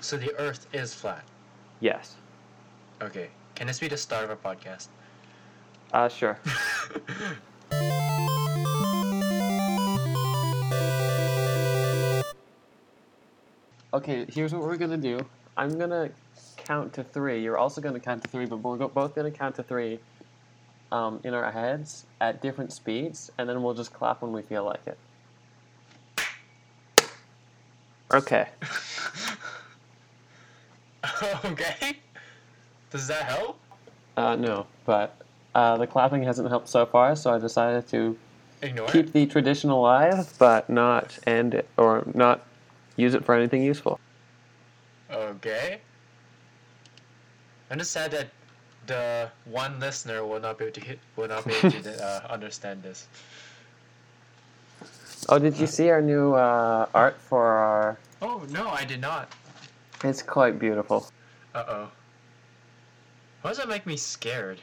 So the Earth is flat. Yes. Okay. Can this be the start of our podcast? Uh, sure. okay, here's what we're gonna do. I'm gonna count to three. You're also gonna count to three, but we're go- both gonna count to three um, in our heads at different speeds, and then we'll just clap when we feel like it. Okay. okay. Does that help? Uh, no, but uh, the clapping hasn't helped so far, so I decided to Ignore keep it. the tradition alive, but not end it or not use it for anything useful. Okay. I'm just sad that the one listener will not be able to hit, will not be able to uh, understand this. Oh, did you see our new uh, art for our? Oh no, I did not. It's quite beautiful. Uh oh. Why does that make me scared?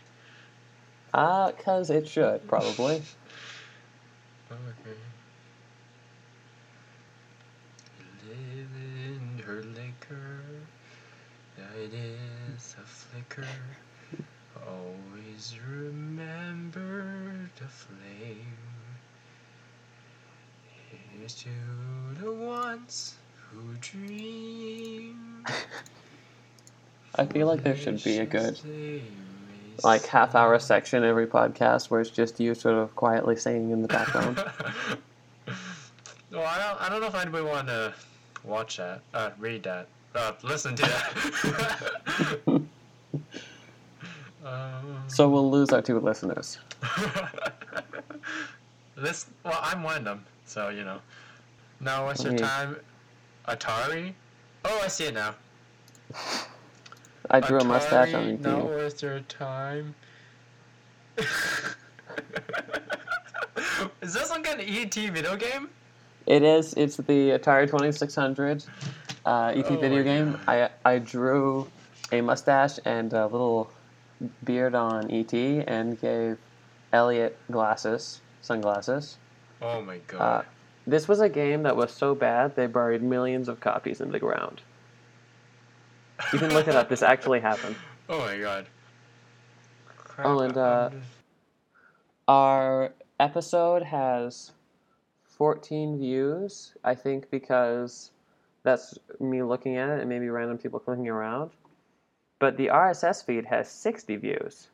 Ah, cause it should probably. Okay. Live in her liquor, night is a flicker. Always remember the flame. Here's to the dream. I feel like there should be a good like half hour section every podcast where it's just you sort of quietly singing in the background. well, I don't, I don't know if anybody want to watch that, uh, read that, uh, listen to that. um, so we'll lose our two listeners. this, well, I'm one of them, so you know. Now, what's your time? Atari? Oh, I see it now. I drew a mustache on Atari, you. Now, what's your time? Is this some kind of ET video game? It is. It's the Atari Twenty Six Hundred uh, ET Oh video game. God. I I drew a mustache and a little beard on ET and gave Elliott glasses, sunglasses. Oh my god. Uh, this was a game that was so bad they buried millions of copies in the ground. You can look it up. This actually happened. Oh my god. Oh, and, uh, Our episode has 14 views, I think, because that's me looking at it and maybe random people clicking around. But the RSS feed has 60 views.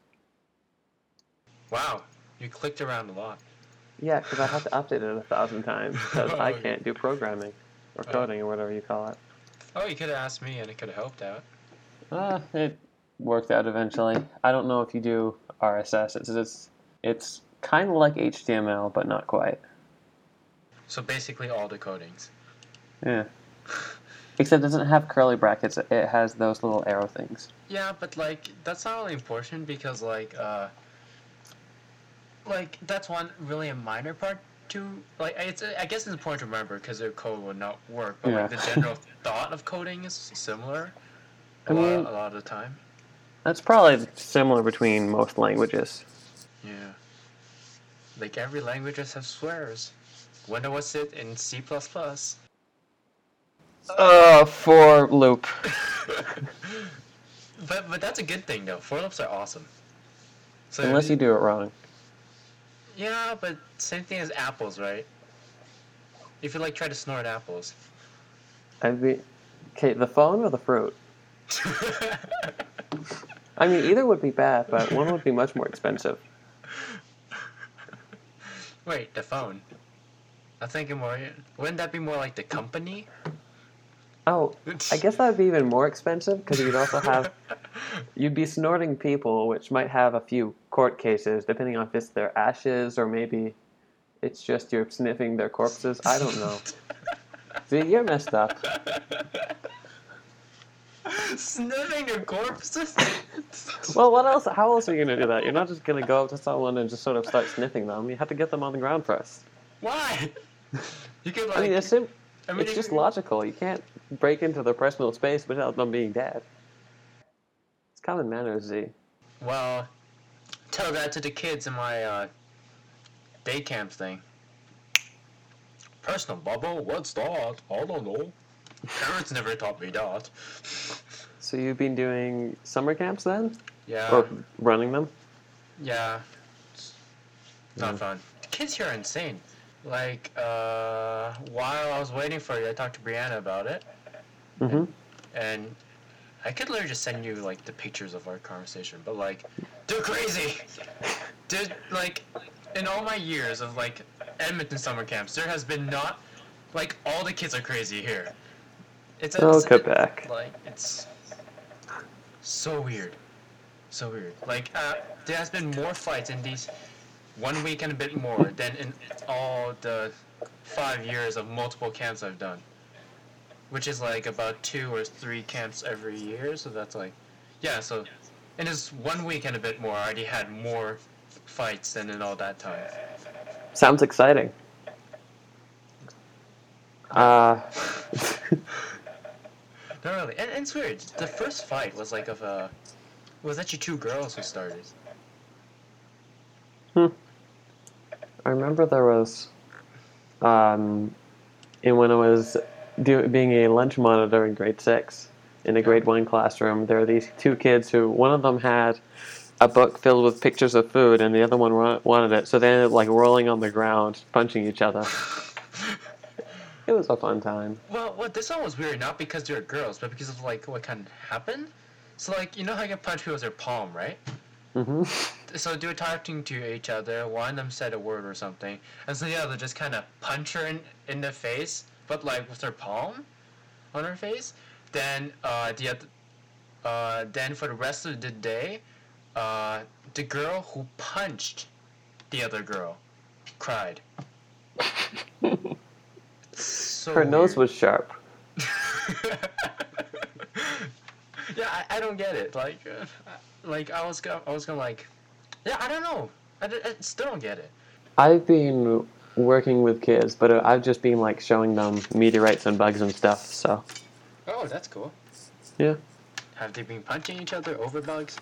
Wow, you clicked around a lot. Yeah, because I have to update it a thousand times because I can't do programming or Oh. coding or whatever you call it. Oh, you could have asked me and it could have helped out. Uh, it worked out eventually. I don't know if you do RSS. It's it's, it's kind of like HTML, but not quite. So basically all the codings. Yeah. Except it doesn't have curly brackets. It has those little arrow things. Yeah, but like that's not really important because like uh like that's one really a minor part to like it's I guess it's important to remember because their code will not work, but like the general thought of coding is similar. A, I lot, a lot of the time. That's probably similar between most languages. Yeah. Like every language has swears. Wonder what's it in C plus plus. Uh, for loop. But but that's a good thing though. For loops are awesome. So Unless you do it wrong. Yeah, but same thing as apples, right? If you like try to snort apples. I'd be. Okay, the phone or the fruit? I mean, either would be bad, but one would be much more expensive. Wait, the phone. I'm thinking more. Wouldn't that be more like the company? Oh, I guess that would be even more expensive because you'd also have. You'd be snorting people, which might have a few court cases, depending on if it's their ashes or maybe it's just you're sniffing their corpses. I don't know. See, you're messed up. Sniffing your corpses. Well, what else? How else are you gonna do that? You're not just gonna go up to someone and just sort of start sniffing them. You have to get them on the ground first. Why? You could like. I mean, it's, sim- I mean, it's just could- logical. You can't break into their personal space without them being dead. It's common manners, Z. Well, tell that to the kids in my uh, day camp thing. Personal bubble? What's that? I don't know. Parents never taught me that. So you've been doing summer camps then, Yeah. or running them? Yeah. It's not Mm. fun. Kids here are insane. Like, uh, while I was waiting for you, I talked to Brianna about it, Mm-hmm. and I could literally just send you like the pictures of our conversation, but like, they're crazy. Did like, in all my years of like Edmonton summer camps, there has been not like all the kids are crazy here. It's Oh, it's- Quebec. like it's so weird so weird like uh, there has been more fights in these one week and a bit more than in all the five years of multiple camps i've done which is like about two or three camps every year so that's like yeah so in this one week and a bit more. I already had more fights than in all that time. Sounds exciting. Uh, not really. And, and it's weird. The first fight was like of a was actually two girls who started I remember there was, um, and when I was do, being a lunch monitor in grade six in a grade one classroom, there were these two kids who one of them had a book filled with pictures of food, and the other one wanted it, so they ended up like rolling on the ground, punching each other. It was a fun time. Well, what this one was weird, not because they were girls, but because of like what kind of happened. So like, you know how you can punch people with their palm, right? Hmm So they were talking to each other. One of them said a word or something, and so the other just kind of punch her in in the face, but like with her palm on her face. Then uh, the other, uh, then for the rest of the day, uh, the girl who punched the other girl cried. so Her nose was sharp. yeah, I, I don't get it. Like, uh, like I was gonna, I was gonna like, yeah, I don't know. I still don't get it. I've been working with kids, but uh, I've just been like showing them meteorites and bugs and stuff. So Oh, that's cool. yeah, Have they been punching each other over bugs?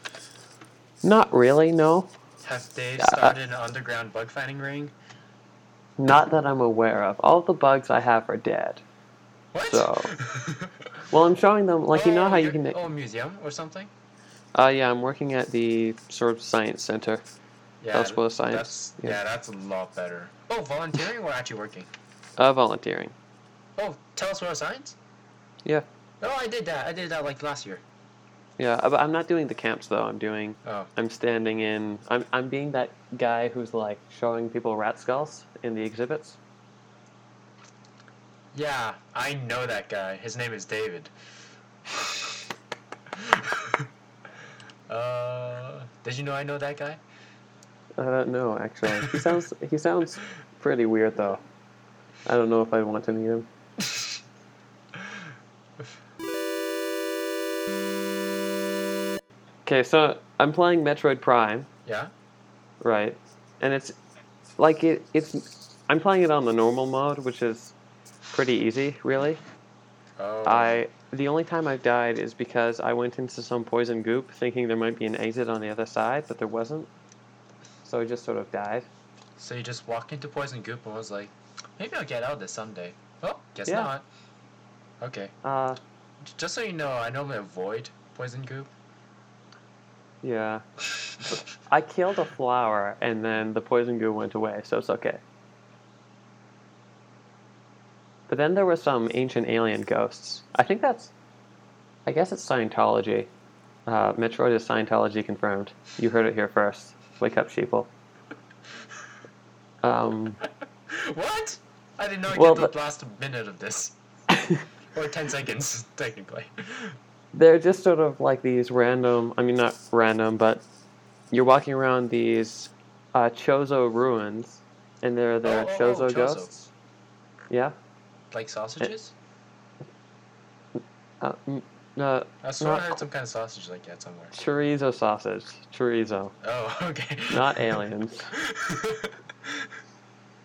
not really. No, Have they I- started an underground bug fighting ring? not that I'm aware of. All the bugs I have are dead. What? So- Well, I'm showing them like you oh, know Oh, how you can. Oh, a museum or something? Uh, yeah, I'm working at the sort of science center. Yeah. That's what science. That's, yeah. yeah. that's a lot better. Oh, volunteering or actually working? Uh, volunteering. Oh, tell us what science? Yeah. Oh, I did that. I did that like last year. Yeah, uh, but I'm not doing the camps though. I'm doing. Oh. I'm standing in. I'm I'm being that guy who's like showing people rat skulls in the exhibits. Yeah, I know that guy. His name is David. uh, did you know I know that guy? I don't know actually. He sounds he sounds pretty weird though. I don't know if I'd want to meet him. Okay, so I'm playing Metroid Prime, Yeah. right? And it's like it it's I'm playing it on the normal mode, which is pretty easy, really. Oh. I the only time I've died is because I went into some poison goop thinking there might be an exit on the other side, but there wasn't. So I just sort of died. So you just walked into poison goop and was like, maybe I'll get out of this someday. Oh, guess Yeah. not. Okay. Uh Just so you know, I normally avoid poison goop. yeah. I killed a flower and then the poison goo went away, so it's okay. But then there were some ancient alien ghosts. I think that's I guess it's Scientology. Uh, Metroid is Scientology confirmed. You heard it here first. Wake up, sheeple. Um, what? I did not know Well, get the last minute of this. or 10 seconds, technically. they're just sort of like these random i mean not random but you're walking around these uh, chozo ruins and they're they're Oh, oh, oh, chozo chozo. ghosts yeah Like sausages? uh, uh, I swear I heard some kind of sausage like that somewhere. chorizo sausage chorizo Oh, okay. not aliens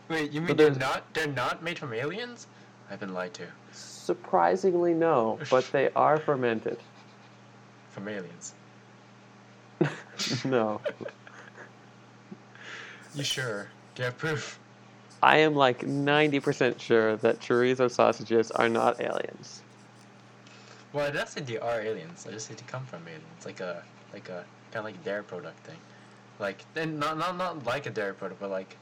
Wait, you mean they're not they're not made from aliens? I've been lied to. surprisingly no but they are fermented From aliens. no You sure? Do you have proof? I am like 90% sure that chorizo sausages are not aliens Well, that's say they are aliens. I just say they come from aliens, like a like a kind of like dairy product thing, like then not not not like a dairy product, but like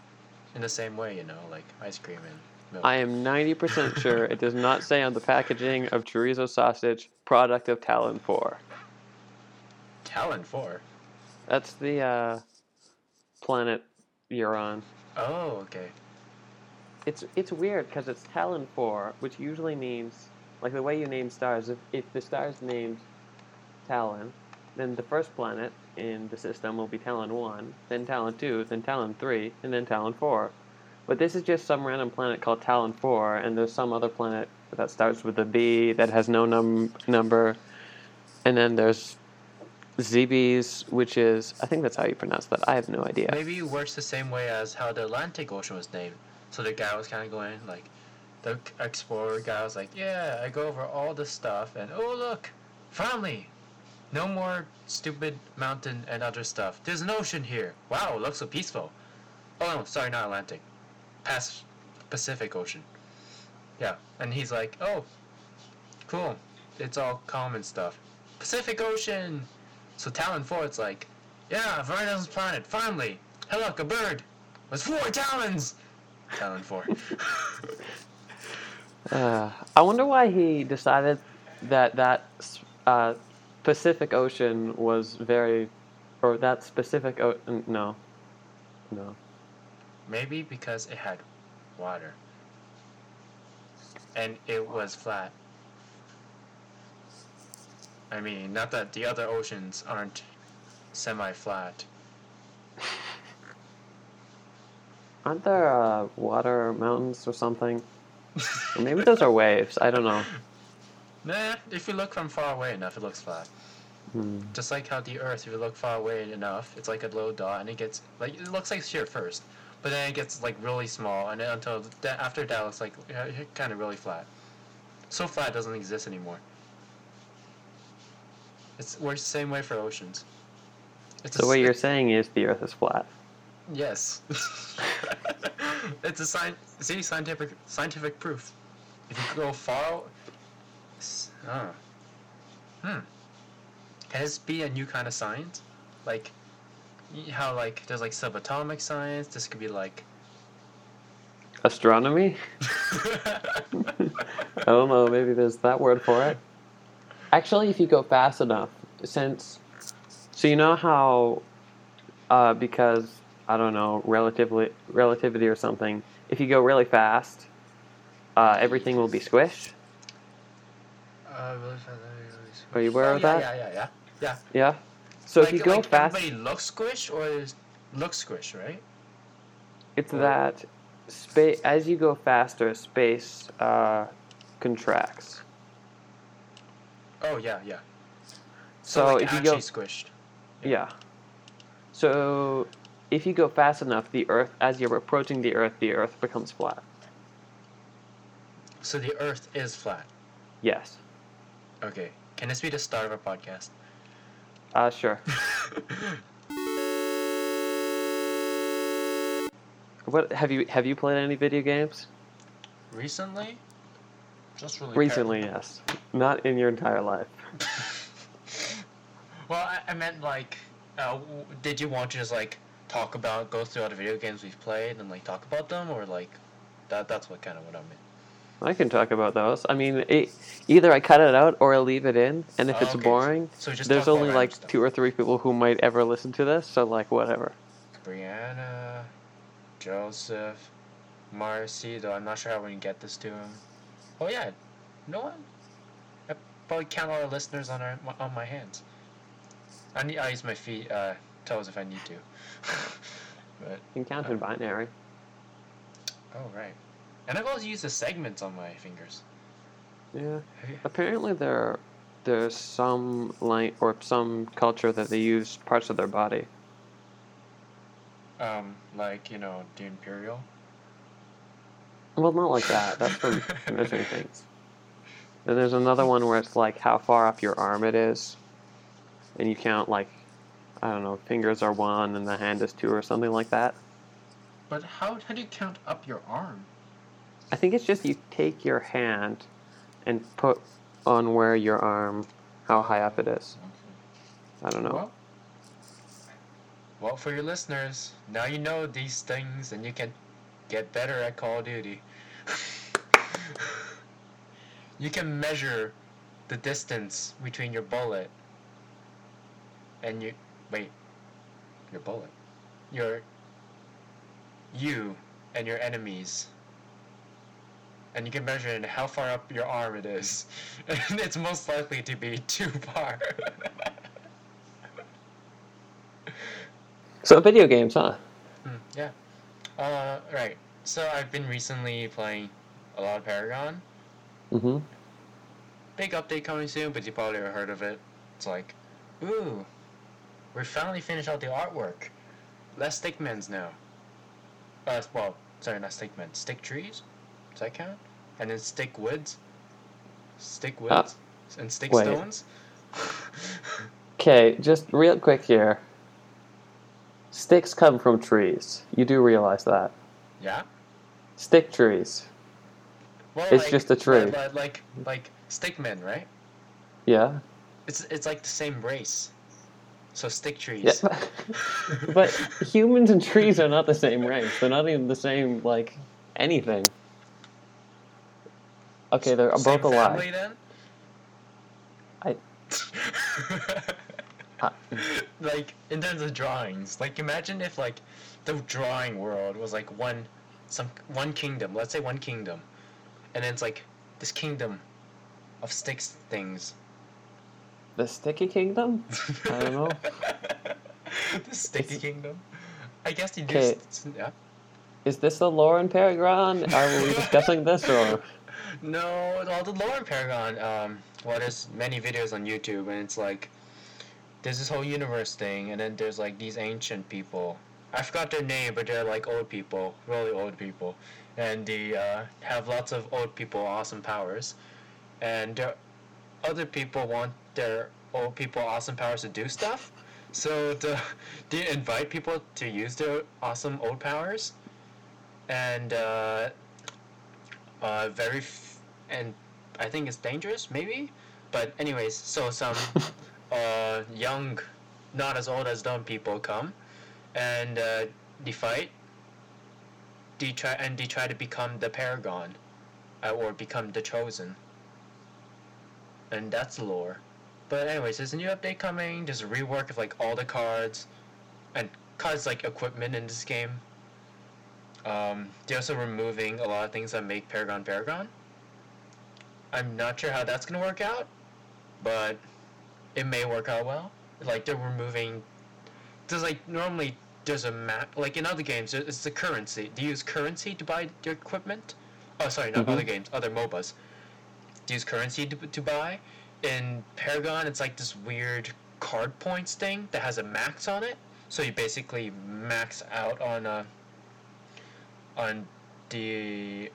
in the same way, you know, like ice cream and milk. I am 90% sure it does not say on the packaging of chorizo sausage, product of Tallon 4. Tallon Four. That's the uh, planet you're on. Oh, okay. It's it's weird because it's Tallon 4, which usually means, like the way you name stars, if, if the star's named Tallon, then the first planet in the system will be Tallon 1, then Tallon 2, then Tallon 3, and then Tallon 4. But this is just some random planet called Tallon 4, and there's some other planet that starts with a B that has no num- number, and then there's Zebes, which is, I think that's how you pronounce that. I have no idea. Maybe it works the same way as how the Atlantic Ocean was named. So the guy was kind of going like, the explorer guy was like, yeah, I go over all the stuff, and oh look, finally, no more stupid mountain and other stuff. There's an ocean here. Wow, looks so peaceful. Oh no, sorry, not Atlantic. Past Pacific Ocean. Yeah, and he's like, oh, cool. It's all calm and stuff. Pacific Ocean. So Tallon 4, it's like, yeah, Varanus planet, finally. Hey look, a bird. With four talons. Tallon 4. Uh, I wonder why he decided that that uh, Pacific Ocean was very, or that specific o- no, no. Maybe because it had water. And it was flat. I mean, not that the other oceans aren't semi-flat. Aren't there uh, water mountains or something? or maybe those are waves. I don't know. Nah, if you look from far away enough, it looks flat. Hmm. Just like how the Earth, if you look far away enough, it's like a little dot, and it gets like it looks like sphere first, but then it gets like really small, and then until that after that, it's like kind of really flat. So flat it doesn't exist anymore. It's works the same way for oceans. It's So what you're saying is the Earth is flat. Yes. it's a sci- see scientific scientific proof. If you go far, ah, hmm. Can this be a new kind of science? Like, how like there's like subatomic science. This could be like. Astronomy? I don't know. Maybe there's that word for it. Actually, if you go fast enough, since so you know how uh, because I don't know relatively relativity or something. If you go really fast, uh, everything will be squished. Uh, really fast, really, really Are you aware oh, of yeah, that? Yeah, yeah, yeah, yeah. Yeah. So like, if you go like fast, everybody looks squished or is looks squished, right? it's that space as you go faster, space uh, contracts. Oh yeah, yeah. So, like if you go squished. Yeah. So if you go fast enough, the Earth, as you're approaching the Earth, the Earth becomes flat. So the Earth is flat. Yes. Okay. Can this be the start of a podcast? Uh, sure. What have you have you played any video games Recently? Just really. recently? Yes. Not in your entire life. well, I, I meant like, uh, w- did you want to just like talk about, go through all the video games we've played and like talk about them, or like, that that's what kind of what I mean. I can talk about those. I mean, it, either I cut it out or I leave it in, and if Oh, it's okay. boring, So just there's only like stuff. two or three people who might ever listen to this, so like whatever. Brianna, Joseph, Marcy. Though I'm not sure how we can get this to him. Oh yeah, no one. I probably count all our listeners on our on my hands. I need. I use my feet, uh, toes if I need to. but You can count in binary. oh right, and I've also used the segments on my fingers. Yeah. Apparently, there there's some like or some culture that they use parts of their body. Um, like you know, the imperial. Well, not like that. That's for measuring things. Then there's another one where it's like how far up your arm it is, and you count like, I don't know, fingers are one and the hand is two or something like that. But how how do you count up your arm? I think it's just you take your hand and put on where your arm, how high up it is. I don't know. Well, well, for your listeners, now you know these things and you can get better at Call of Duty. you can measure the distance between your bullet and you wait. Your bullet. Your you and your enemies. And you can measure in how far up your arm it is. And it's most likely to be too far. So video games, huh? Hmm, yeah. Uh, right. So i've been recently playing a lot of paragon. Mm-hmm. big update coming soon, but you probably heard of it. It's like, ooh, we finally finished out the artwork. Less stickmans now. Uh, well, sorry, not stickmen. Stick trees? Does that count? And then stick woods? Stick woods? and stick wait. stones? Okay, just real quick here. Sticks come from trees. You do realize that. yeah? Stick trees. Well, It's like, just a tree. Like, like, like stickmen, right? Yeah. It's, it's like the same race. So stick trees. Yeah. but humans and trees are not the same race. They're not even the same like anything. Okay, they're Same both family, alive. then? I- Uh, like in terms of drawings like imagine if like the drawing world was like one some one kingdom let's say one kingdom and then it's like this kingdom of sticks things the Sticky Kingdom? I don't know. the sticky kingdom i guess you Okay. just yeah Is this the lore in Paragon? Are we discussing this or? No, all the lore in Paragon. Um, well, there's many videos on YouTube, and it's like there's this whole universe thing, and then there's like these ancient people. I forgot their name, but they're like old people, really old people, and they uh, have lots of old people awesome powers, and other people want their old people awesome powers to do stuff. So the, they invite people to use their awesome old powers, and uh, uh, very f- and I think it's dangerous, maybe. But anyways, so some uh, young, not as old as dumb people come, and uh, they fight. They try and they try to become the paragon, uh, or become the chosen. And that's lore. But anyways, there's a new update coming. There's a rework of like all the cards, and cards like equipment in this game. Um, they're also removing a lot of things that make Paragon Paragon. I'm not sure how that's gonna work out, but it may work out well. Like they're removing, there's like normally there's a map. Like in other games, it's the currency. Do you use currency to buy your equipment? Oh, sorry, not Mhm. other games, other MOBAs. Do you use currency to, to buy? In Paragon, it's like this weird card points thing that has a max on it. So you basically max out on a on the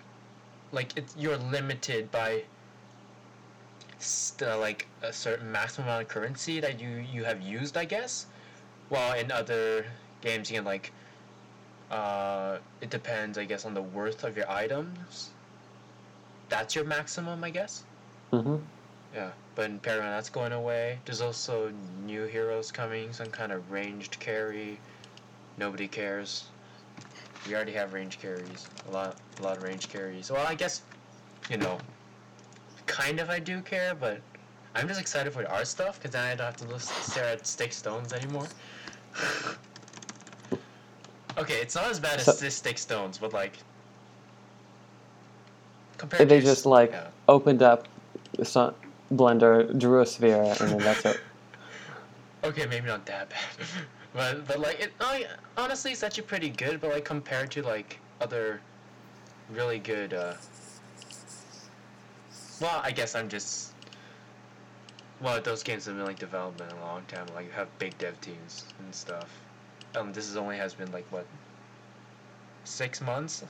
like it's you're limited by st- like a certain maximum amount of currency that you you have used i guess while in other games you can like uh it depends i guess on the worth of your items that's your maximum i guess Mm-hmm. Yeah. But in paragon that's going away. There's also new heroes coming some kind of ranged carry. Nobody cares. We already have range carries. A lot a lot of range carries. Well i guess you know kind of i do care but i'm just excited for the art stuff because then i don't have to look, stare at stick stones anymore. Okay it's not as bad as So- this stick stones but like compared They to just like yeah. opened up some Blender, drew a sphere, and then that's it. Okay, maybe not that bad, but but like it. I honestly, it's actually pretty good. But like compared to like other really good. uh Well, I guess I'm just. Well, those games have been like development a long time. Like have big dev teams and stuff. Um, this is only has been like what. Six months.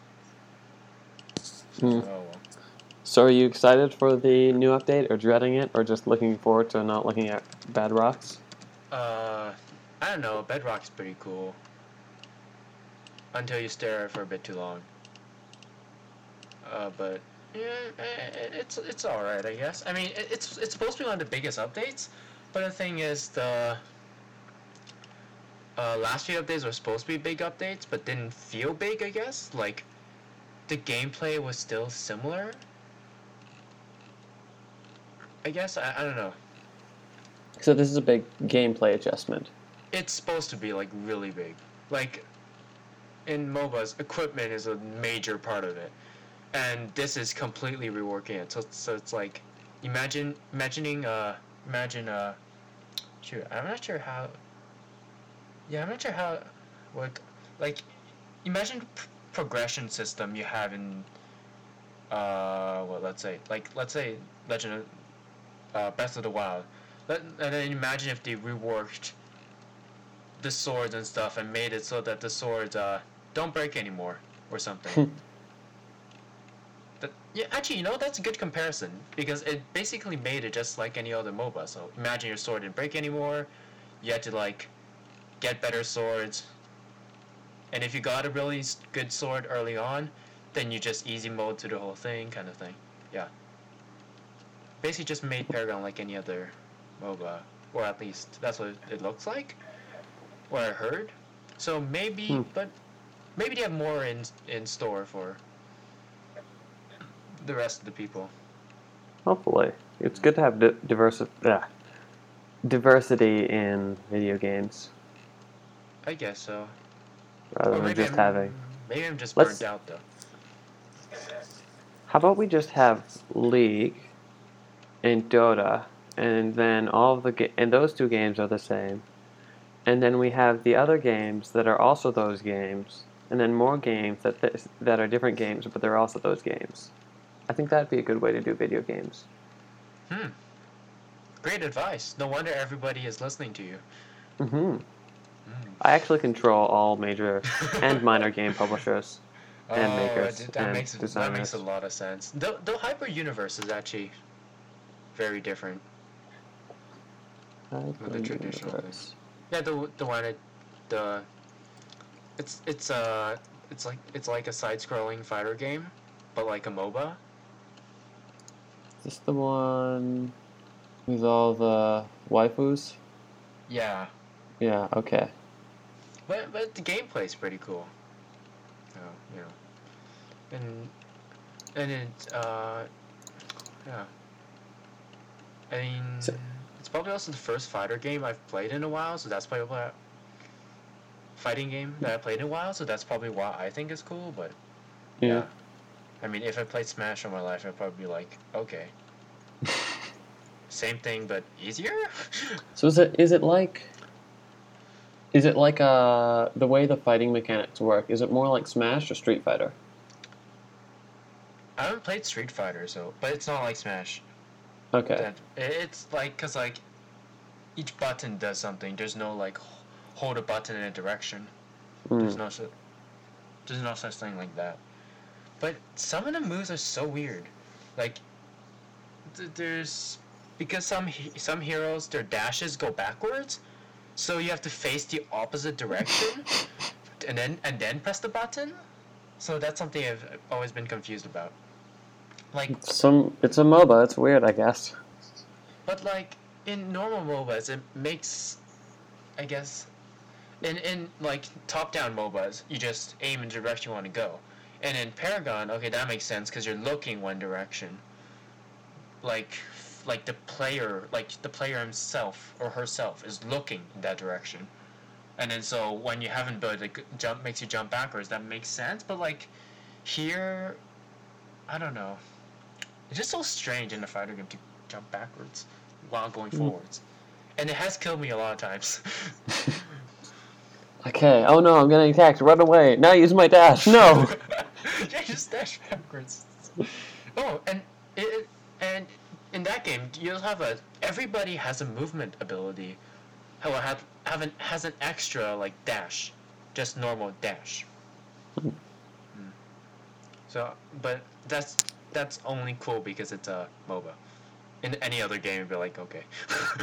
Hmm. Oh well. So, are you excited for the new update, or dreading it, or just looking forward to not looking at Bedrocks? Uh, I don't know. Bedrock's pretty cool. Until you stare at it for a bit too long. Uh, but Yeah, it's it's all right, I guess. I mean, it's it's supposed to be one of the biggest updates, but the thing is, the uh, last few updates were supposed to be big updates, but didn't feel big. I guess like the gameplay was still similar. I guess I, I don't know. So this is a big gameplay adjustment. It's supposed to be like really big. Like in MOBAs, equipment is a major part of it, and this is completely reworking it. So so it's like imagine imagining uh imagine uh shoot I'm not sure how yeah I'm not sure how like like imagine p- progression system you have in uh well let's say like let's say Legend of uh, Breath of the Wild. Let, and then imagine if they reworked the swords and stuff and made it so that the swords uh, don't break anymore or something. that, yeah, actually, you know, that's a good comparison because it basically made it just like any other MOBA. So imagine your sword didn't break anymore. You had to like get better swords. And if you got a really good sword early on, then you just easy mode to the whole thing, kind of thing. Yeah. Basically, just made Paragon like any other MOBA, or at least that's what it looks like, what I heard. So maybe, Hmm. but maybe they have more in in store for the rest of the people. Hopefully, it's good to have di- ah, diversity in video games I guess so. rather Or than just I'm, having. Maybe I'm just Let's- burnt out though. How about we just have League and Dota, and then all of the ga- and those two games are the same, and then we have the other games that are also those games, and then more games that th- that are different games, but they're also those games. I think that'd be a good way to do video games. Hmm. Great advice. No wonder everybody is listening to you. hmm Hmm. I actually control all major and minor game publishers. and oh, makers that- that and makes that makes a lot of sense. The the Hyper Universe is actually very different. Hyper the traditional thing. Yeah, the the one it, the it's it's uh it's like it's like a side-scrolling fighter game, but like a MOBA. Is this the one with all the waifus? Yeah, Yeah. Okay. but but the gameplay's pretty cool. Oh, you know, and and it uh yeah. I mean, So- it's probably also the first fighter game I've played in a while, so that's probably why. Fighting game that I played in a while, so that's probably why I think it's cool. But Yeah. I mean, if I played Smash all my life, I'd probably be like, okay, same thing but easier. So is it is it like is it like uh the way the fighting mechanics work? Is it more like Smash or Street Fighter? I haven't played Street Fighter, so but it's not like Smash. Okay. That it's like cause like each button does something. There's no like hold a button in a direction. There's Mm. no such there's no such thing like that. But some of the moves are so weird. Like th- there's because some he- some heroes their dashes go backwards, so you have to face the opposite direction, and then and then press the button. So that's something I've always been confused about. Like Some it's a MOBA. It's weird, I guess. But like in normal MOBAs, it makes, I guess, in in like top-down MOBAs, you just aim in the direction you want to go, and in Paragon, okay, that makes sense because you're looking one direction. Like, like the player, like the player himself or herself is looking in that direction, and then so when you haven't built like jump makes you jump backwards, that makes sense. But like here, I don't know. It's just so strange in a fighter game to jump backwards while going Mm. forwards. And it has killed me a lot of times. Okay. Oh no, I'm getting attacked. Run away. Now use my dash. No. yeah, just dash backwards. Oh, and it, and in that game, you'll have a everybody has a movement ability. How have have an has an extra like dash, just normal dash. Mm. So, but that's that's only cool because it's a MOBA. In any other game, it'd be like okay.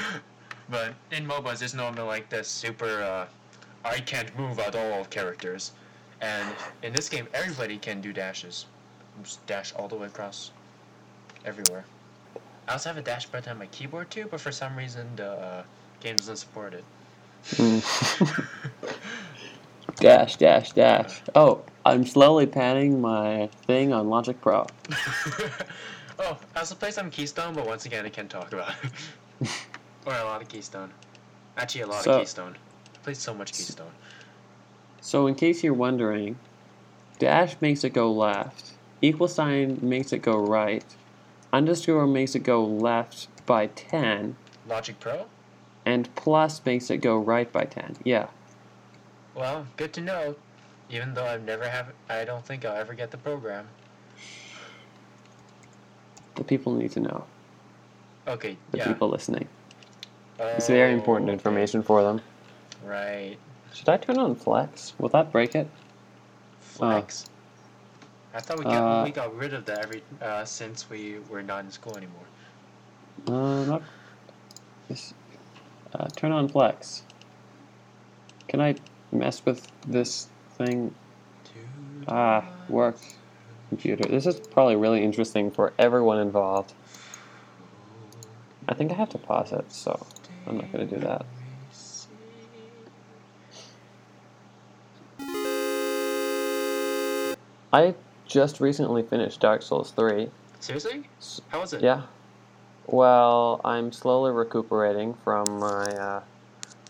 but in MOBAs, there's normally like the super uh, I can't move at all characters. And in this game, everybody can do dashes. Just dash all the way across. everywhere. I also have a dash button on my keyboard too, but for some reason the uh, game doesn't support it. Dash, dash, dash. Oh, I'm slowly panning my thing on Logic Pro. oh, I also play some Keystone, but once again, I can't talk about it. or a lot of Keystone. Actually, a lot So- of Keystone. I played so much Keystone. So, in case you're wondering, dash makes it go left, equal sign makes it go right, underscore makes it go left by 10, Logic Pro? and plus makes it go right by 10. Yeah. Well, good to know. Even though I've never have, I don't think I'll ever get the program. The people need to know. Okay, The yeah. people listening. It's very important Oh, okay. information for them. Right. Should I turn on flex? Will that break it? Flex. I thought we got Uh, we got rid of that every uh, since we were not in school anymore. Uh, not. This, uh, turn on flex. Can I mess with this thing? Ah, work. Computer. This is probably really interesting for everyone involved. I think I have to pause it, so I'm not going to do that. I just recently finished Dark Souls 3. Seriously? How was it? Yeah. Well, I'm slowly recuperating from my uh,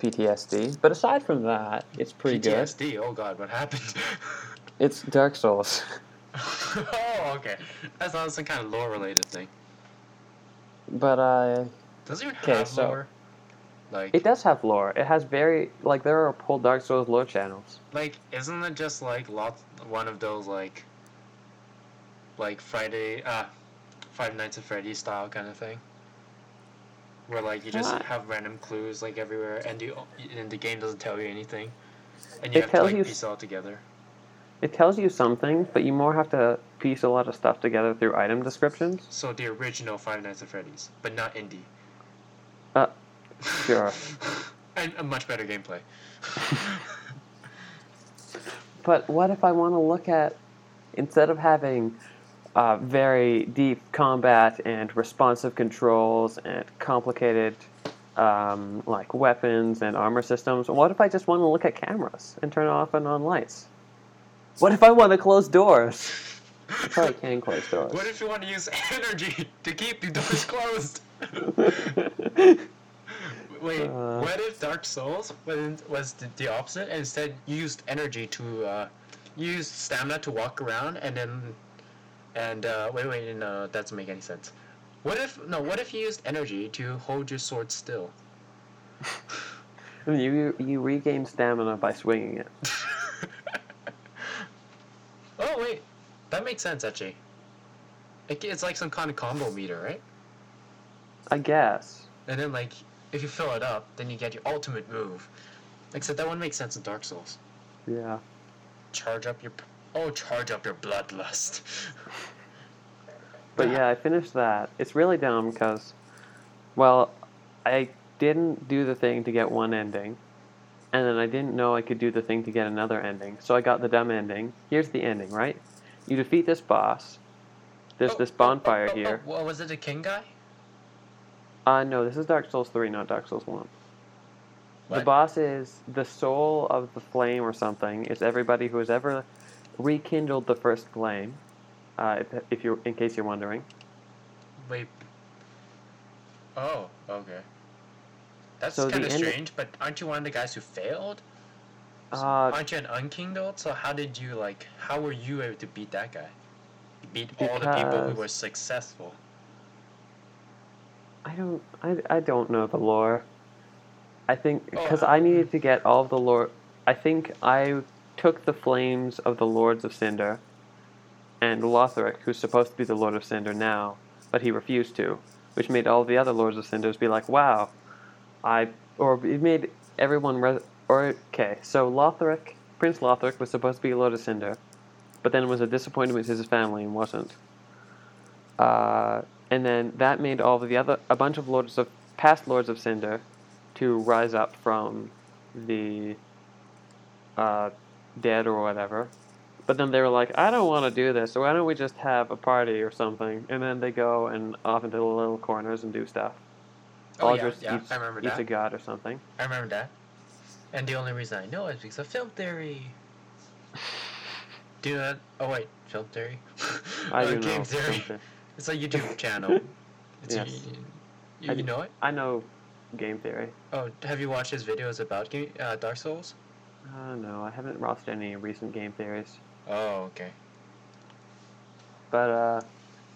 PTSD, but aside from that, it's pretty good. PTSD. Oh God, what happened? It's Dark Souls. oh, okay. I thought it was some kind of lore related thing. But uh, Does it even have so- lore? Like, it does have lore. It has very like there are whole Dark Souls lore channels. like, isn't it just like lots one of those like, like Friday, uh, Five Nights at Freddy's style kind of thing? Where like you just have random clues like everywhere, and you and the game doesn't tell you anything, and you It have to tells like you piece it all together. It tells you something, but you more have to piece a lot of stuff together through item descriptions. So the original Five Nights at Freddy's, but not indie. Uh, sure. and a much better gameplay. But what if I want to look at instead of having uh, very deep combat and responsive controls and complicated um, like weapons and armor systems, what if I just want to look at cameras and turn off and on lights? What if I want to close doors? I probably can close doors. What if you want to use energy to keep the doors closed? Wait, Uh. what if Dark Souls was, was the, the opposite and instead you used energy to, uh, you used stamina to walk around and then, and, uh, wait, wait, no, that doesn't make any sense. What if, no, what if you used energy to hold your sword still? you you regain stamina by swinging it. oh, wait, that makes sense actually. It, it's like some kind of combo meter, right? I guess. And then like if you fill it up, then you get your ultimate move. Except that one makes sense in Dark Souls. Yeah. Charge up your oh, charge up your bloodlust. But yeah, I finished that. It's really dumb because, well, I didn't do the thing to get one ending, and then I didn't know I could do the thing to get another ending. So I got the dumb ending. Here's the ending, right? You defeat this boss. There's Oh, this oh, bonfire oh, oh, here. What, was it a king guy? Uh, no, this is Dark Souls 3, not Dark Souls 1. The boss is the soul of the flame or something. It's everybody who has ever rekindled the first flame. Uh, if, if you, in case you're wondering. Wait. Oh, okay. That's So kind of strange, but aren't you one of the guys who failed? Uh, aren't you an unkindled? So how did you like? How were you able to beat that guy? Beat all the people who were successful. I don't I, I don't know the lore. I think Oh, because uh, I needed to get all the lore. I think I took the flames of the Lords of Cinder and Lothric, who's supposed to be the Lord of Cinder now, but he refused to, which made all the other Lords of Cinders be like, "Wow, I," or it made everyone. Or okay, so Lothric, Prince Lothric, was supposed to be Lord of Cinder, but then was a disappointment to his family and wasn't. Uh, and then that made all of the other a bunch of lords of past lords of Cinder to rise up from the uh, dead or whatever, but then they were like, I don't want to do this, so why don't we just have a party or something? And then they go and off into the little corners and do stuff. Oh, yeah, Aldrich yeah, eats, I remember eats that. a god or something. I remember that. And the only reason I know is because of film theory. Do you know that? Oh wait, film theory. I Uh, do game know. theory. It's a YouTube channel. It's Yes. you, I you know it? I know game theory. Oh, have you watched his videos about game, uh, Dark Souls? Uh, no, I haven't watched any recent game theories. Oh, okay. But uh,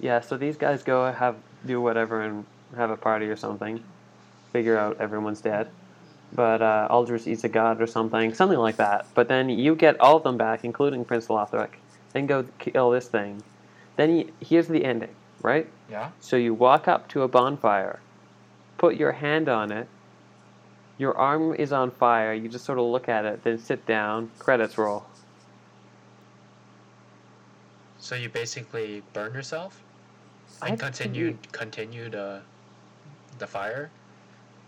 yeah, so these guys go have do whatever and have a party or something. Figure out everyone's dead. But uh, Aldrich eats a god or something, something like that. But then you get all of them back, including Prince Lothric, and go kill this thing. Then you, here's the ending, right? Yeah. So you walk up to a bonfire, put your hand on it, your arm is on fire, you just sort of look at it, then sit down, credits roll. So you basically burn yourself I and think continued continued uh, the fire.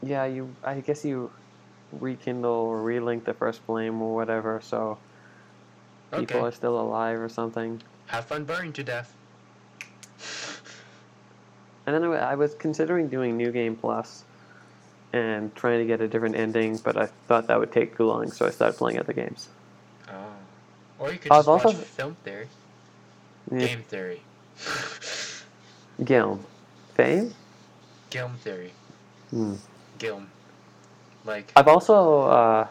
Yeah, you. I guess you rekindle or relink the first flame or whatever, so people Okay. are still alive or something. Have fun burning to death. And then I, I was considering doing New Game Plus and trying to get a different ending, but I thought that would take too long, so I started playing other games. Oh. Or you could I've just watch also- film theory, Yeah. game theory, Gilm. Fame? Gilm theory, Hmm. Gilm. Like I've also, uh,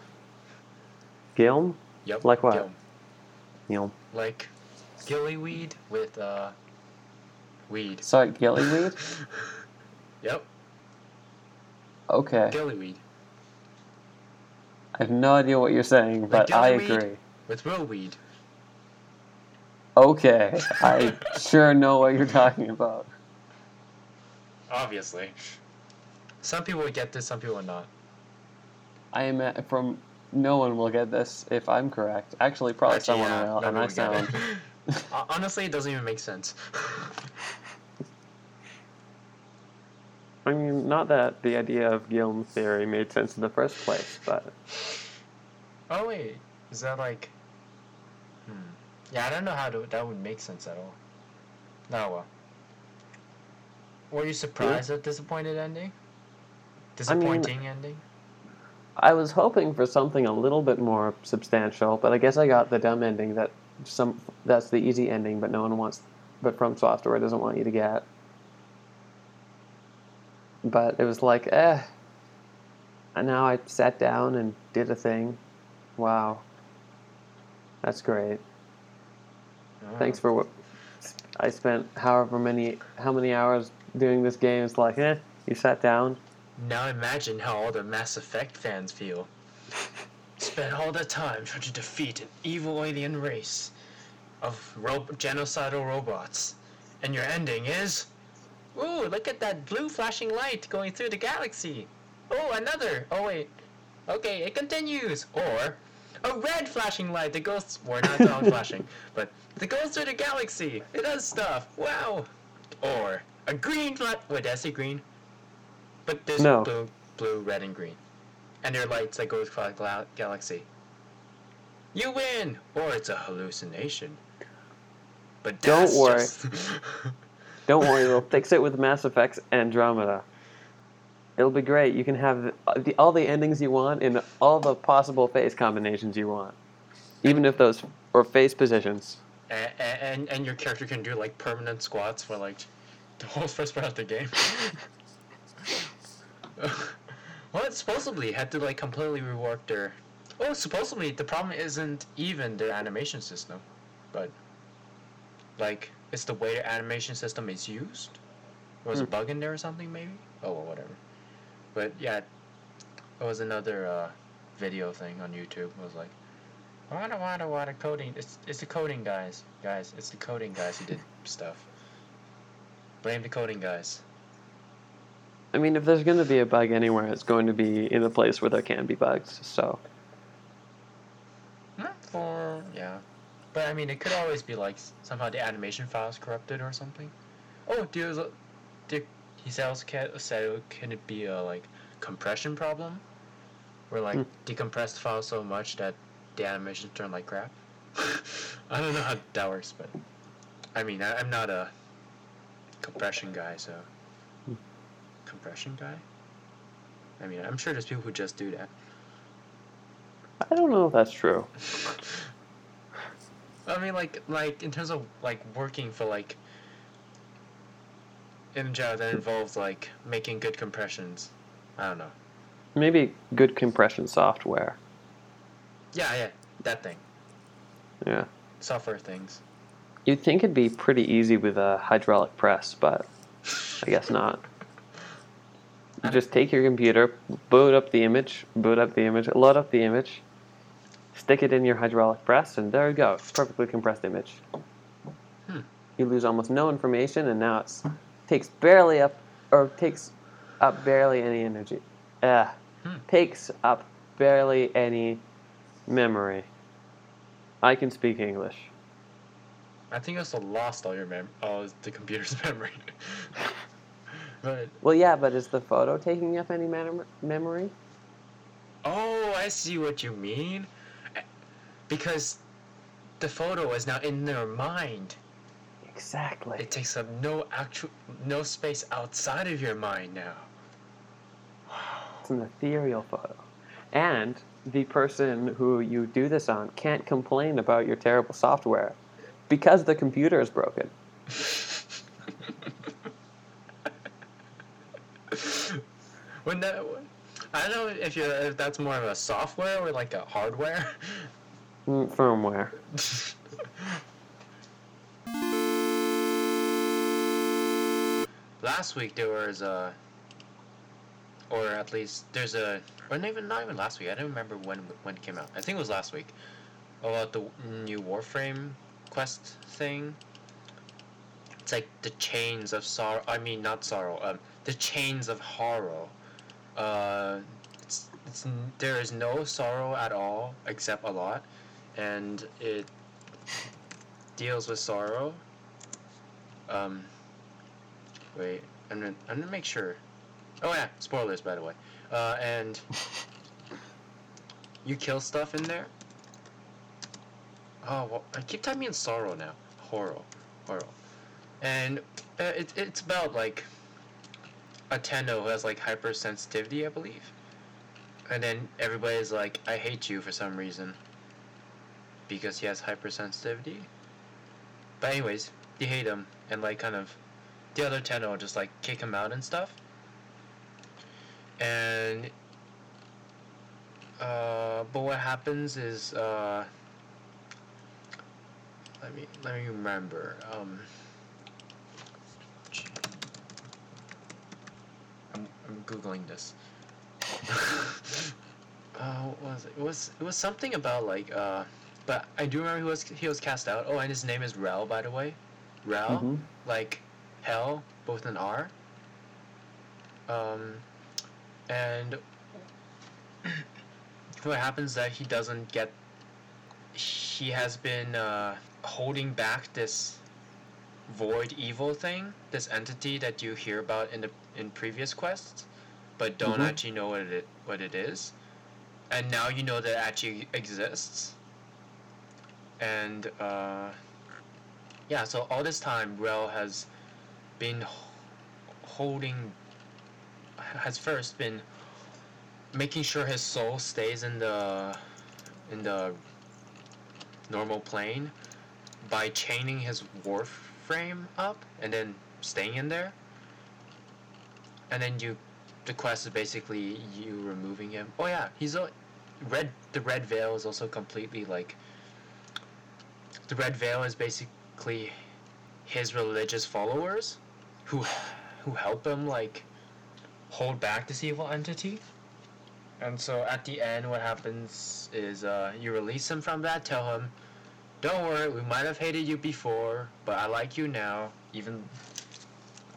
Gilm? yep. like what? Gilm. Gilm. Like gillyweed with uh weed. Sorry, gillyweed? Yep, Okay. I have no idea what you're saying, but I agree. with real weed. Okay. I sure know what you're talking about. Obviously. Some people would get this, some people would not. I am at, from no one will get this if I'm correct. Actually, probably Actually, someone yeah, will, and I sound. it. Honestly, it doesn't even make sense. I mean, not that the idea of Gilm theory made sense in the first place, but oh wait, is that like? Hmm. Yeah, I don't know how to, that would make sense at all. No, well. Were you surprised at disappointed ending? mean- Disappointing ending. I was hoping for something a little bit more substantial. But I guess I got the dumb ending that some that's the easy ending, but no one wants, but From Software doesn't want you to get. But it was like, eh. And now I sat down and did a thing. Wow. That's great. Oh. Thanks for what I spent however many how many hours doing this game. It's like, eh, you sat down. Now imagine how all the Mass Effect fans feel. Spent all that time trying to defeat an evil alien race of ro- genocidal robots, and your ending is, ooh, look at that blue flashing light going through the galaxy. Oh, another. Oh wait. Okay, it continues. Or a red flashing light that goes, or not not flashing, but that goes through the galaxy. It does stuff. Wow. Or a green flash. Wait, did I say green? But there's No. blue, blue, red, and green, and they're lights that go across the gla- galaxy. You win, or it's a hallucination. But Don't worry. just- Don't worry, we'll fix it with Mass Effect's Andromeda. It'll be great. You can have the, all the endings you want in all the possible face combinations you want, even if those or face positions. and, and and your character can do like permanent squats for like the whole first part of the game. well, it supposedly had to like completely rework their. Oh, supposedly the problem isn't even their animation system, but like it's the way the animation system is used. There was a Hmm. bug in there or something, maybe. Oh, well, whatever. But yeah, there was another uh, video thing on YouTube. It was like, wada wada wada coding. It's it's the coding guys, guys. It's the coding guys who did stuff. Blame the coding guys. I mean, if there's going to be a bug anywhere, it's going to be in a place where there can be bugs. So, Not for yeah, but I mean it could always be like somehow the animation files corrupted or something. Oh, a, there, he ca- said can it be a like compression problem, where like Hmm. decompressed file so much that the animations turn like crap. I don't know how that works, but I mean, I, I'm not a compression guy, so compression guy. I mean, I'm sure there's people who just do that. I don't know if that's true. I mean, like, like in terms of like working for like in a job that involves like making good compressions. I don't know. Maybe good compression software. Yeah, yeah, that thing. Yeah. Software things. You'd think it'd be pretty easy with a hydraulic press, but I guess not. You just take your computer, boot up the image, boot up the image, load up the image, stick it in your hydraulic press, and there you go. It's perfectly compressed image. Hmm. You lose almost no information, and now it takes barely up, or takes up barely any energy. Uh, Hmm. Takes up barely any memory. I can speak English. I think I also lost all your mem, all the computer's memory. but Well, yeah, but is the photo taking up any mem- memory? oh, I see what you mean. Because the photo is now in their mind. Exactly. It takes up no actual, no space outside of your mind now. It's an ethereal photo. And the person who you do this on can't complain about your terrible software because the computer is broken. when that, I don't know if you if that's more of a software or like a hardware. Mm, Firmware. last week there was a, or at least there's a, or not even not even last week. I don't remember when when it came out. I think it was last week about the new Warframe quest thing. It's like the chains of sorrow. I mean, not sorrow. Um, the chains of horror. Uh, it's, it's there is no sorrow at all except a lot, and it deals with sorrow. Um, wait, I'm gonna I'm gonna make sure. Oh yeah, spoilers by the way. Uh, and you kill stuff in there. Oh well, I keep typing in sorrow now. Horror, horror, and uh, it, it's about like a Tenno who has like hypersensitivity, I believe. And then everybody's like, I hate you for some reason. Because he has hypersensitivity. But anyways, you hate him and like kind of the other Tenno just like kick him out and stuff. And uh but what happens is uh let me let me remember. Um I'm, I'm googling this. uh, what was it? It was it was something about like uh, but I do remember he was he was cast out. Oh, and his name is Rel, by the way. Rel, Mhm. like hell, both an R. Um, and what happens that he doesn't get. He has been uh, holding back this void evil thing, this entity that you hear about in the in previous quests, but don't Mhm. actually know what it what it is, and now you know that it actually exists. And uh, yeah, so all this time, Rel has been holding, has first been making sure his soul stays in the in the normal plane by chaining his warframe up and then staying in there. And then you, the quest is basically you removing him. Oh yeah, he's a red. The red veil is also completely like. The red veil is basically his religious followers, who, who help him like, hold back this evil entity. And so at the end, what happens is uh, you release him from that. Tell him, "Don't worry, we might have hated you before, but I like you now. Even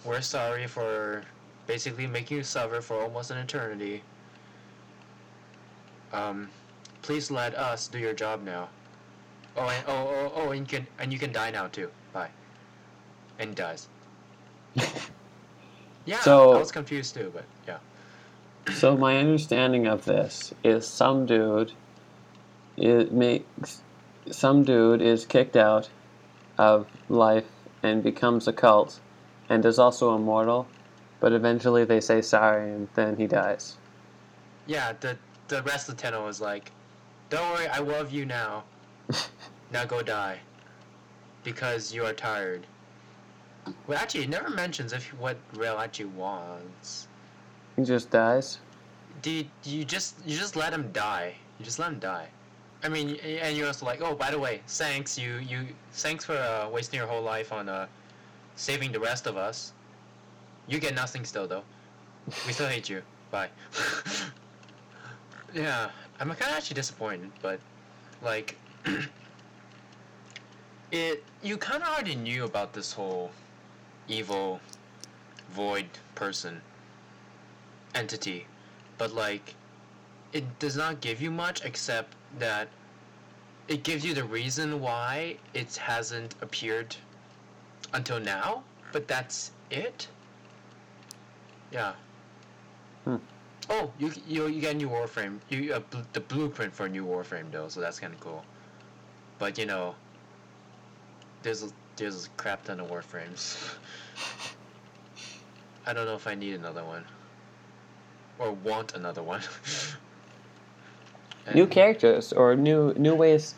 we're sorry for basically making you suffer for almost an eternity. Um, please let us do your job now. Oh, and oh, oh, oh, and you can and you can die now too. Bye." And he dies. Yeah, So- I was confused too, but yeah. So my understanding of this is some dude it makes some dude is kicked out of life and becomes a cult and is also immortal, but eventually they say sorry and then he dies. Yeah, the the rest of the Tenno was like, "Don't worry, I love you now. Now go die, because you are tired." Well, actually, it never mentions if what Rail actually wants. He just dies. You, you just you just let him die? You just let him die. I mean, and you're also like, oh, by the way, thanks you you thanks for uh, wasting your whole life on uh, saving the rest of us. You get nothing still though. We still hate you. Bye. yeah, I'm kind of actually disappointed, but like, it you kind of already knew about this whole evil void person entity, but like, it does not give you much except that it gives you the reason why it hasn't appeared until now, but that's it. Yeah. Hmm. Oh, you you you get a new Warframe. You uh, bl- the blueprint for a new Warframe though, so that's kind of cool. But you know, there's a, there's a crap ton of Warframes. I don't know if I need another one. Or want another one. new characters or new new ways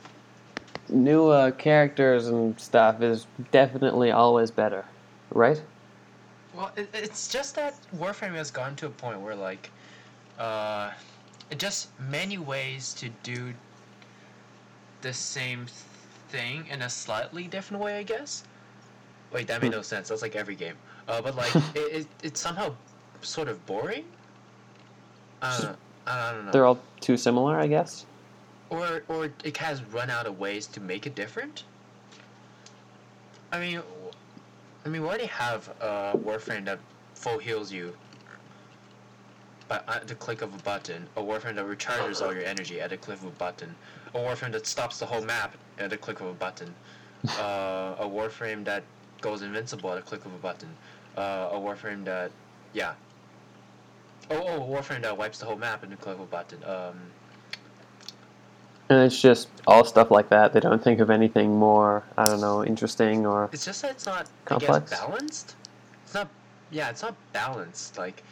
new uh, characters and stuff is definitely always better right Well, it, it's just that Warframe has gotten to a point where, like, uh, just many ways to do the same thing in a slightly different way, I guess. Wait, that made no sense. That's like every game. Uh, but like, it, it, it's somehow sort of boring. Don't. I don't know. they're all too similar i guess or or it has run out of ways to make it different. I mean, I mean, we already have a Warframe that full heals you by at the click of a button. A Warframe that recharges all your energy at the click of a button. A Warframe that stops the whole map at the click of a button. Uh, a Warframe that goes invincible at a click of a button. Uh, a Warframe that, yeah. Oh, oh, a Warframe that wipes the whole map at the click of a button. Um, and it's just all stuff like that they don't think of anything more i don't know interesting or It's just that it's not, Complex? I guess, balanced. It's not, yeah, it's not balanced. Like,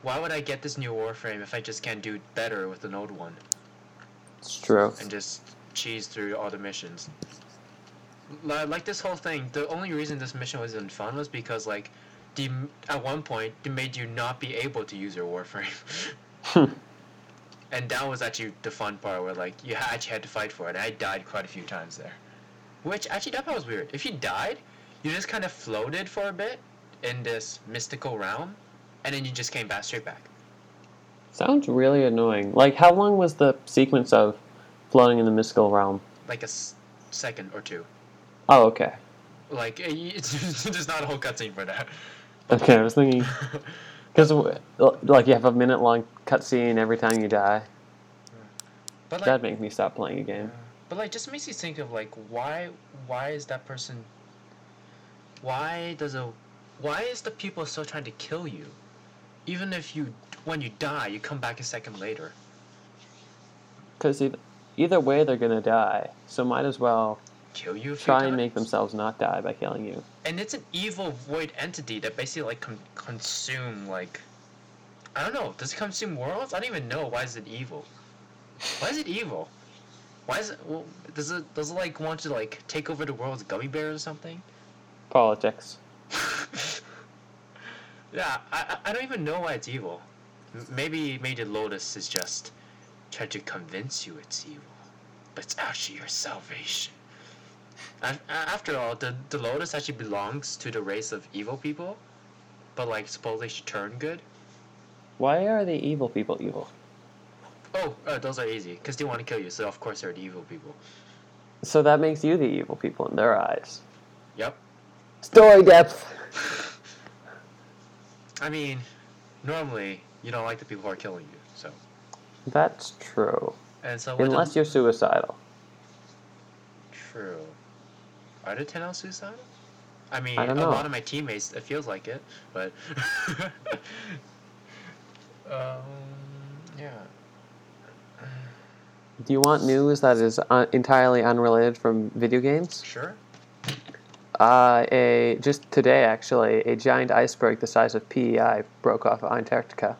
why would I get this new Warframe if I just can't do better with an old one it's true and just cheese through all the missions? Like this whole thing, the only reason this mission wasn't fun was because like, the at one point they made you not be able to use your Warframe, hmm. and that was actually the fun part where like you actually had to fight for it. I died quite a few times there, which actually that part was weird. If you died, you just kind of floated for a bit in this mystical realm, and then you just came back straight back. Sounds really annoying like how long was the sequence of floating in the mystical realm like a s- second or two. oh okay Like it's, there's not a whole cutscene for that. okay i was thinking because like you have a minute long cutscene every time you die but like, that'd make me stop playing a game but like, just makes you think of like, why, why is that person? Why does a, why is the people still trying to kill you, even if you, when you die, you come back a second later. Because either way, they're gonna die. So might as well Kill you. Try and make themselves not die by killing you. and it's an evil void entity that basically like con- consume like I don't know. Does it consume worlds? I don't even know. Why is it evil? Why is it evil? Why is it? Well, does it does it like want to like take over the world as gummy bears or something? Politics. yeah, I- I don't even know why it's evil. Maybe maybe the Lotus is just trying to convince you it's evil, but it's actually your salvation. Af- After all, the the Lotus actually belongs to the race of evil people, but like supposedly should turn good. Why are the evil people evil? Oh, uh, those are easy because they want to kill you. So of course they're the evil people. So that makes you the evil people in their eyes. Yep. Story depth. I mean, normally you don't like the people who are killing you. So That's true. and so with the- Unless you're suicidal. True. Are the ten suicidal? I mean, I a lot of my teammates, it feels like it, but. um, yeah. Do you want news that is un- entirely unrelated from video games? Sure. Uh, a just today actually, a giant iceberg the size of PEI broke off Antarctica.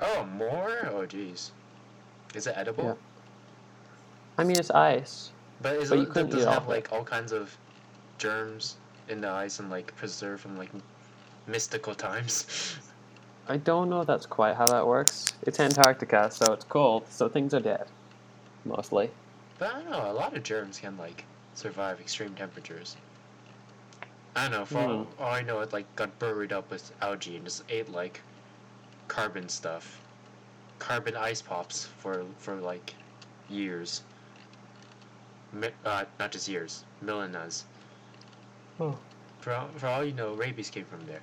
Oh, more? Oh, jeez. Is it edible? Yeah. I mean, it's ice. But is But you it, couldn't does it have like all kinds of germs in the ice and like preserved from like mystical times? I don't know that's quite how that works. It's Antarctica, so it's cold, so things are dead. Mostly. But I don't know. A lot of germs can like survive extreme temperatures. I don't know. For all, Hmm. all I know, it like got buried up with algae and just ate like carbon stuff, carbon ice pops for for like years. Mi- uh, not just years, millennias. Oh. For all, for all you know, rabies came from there.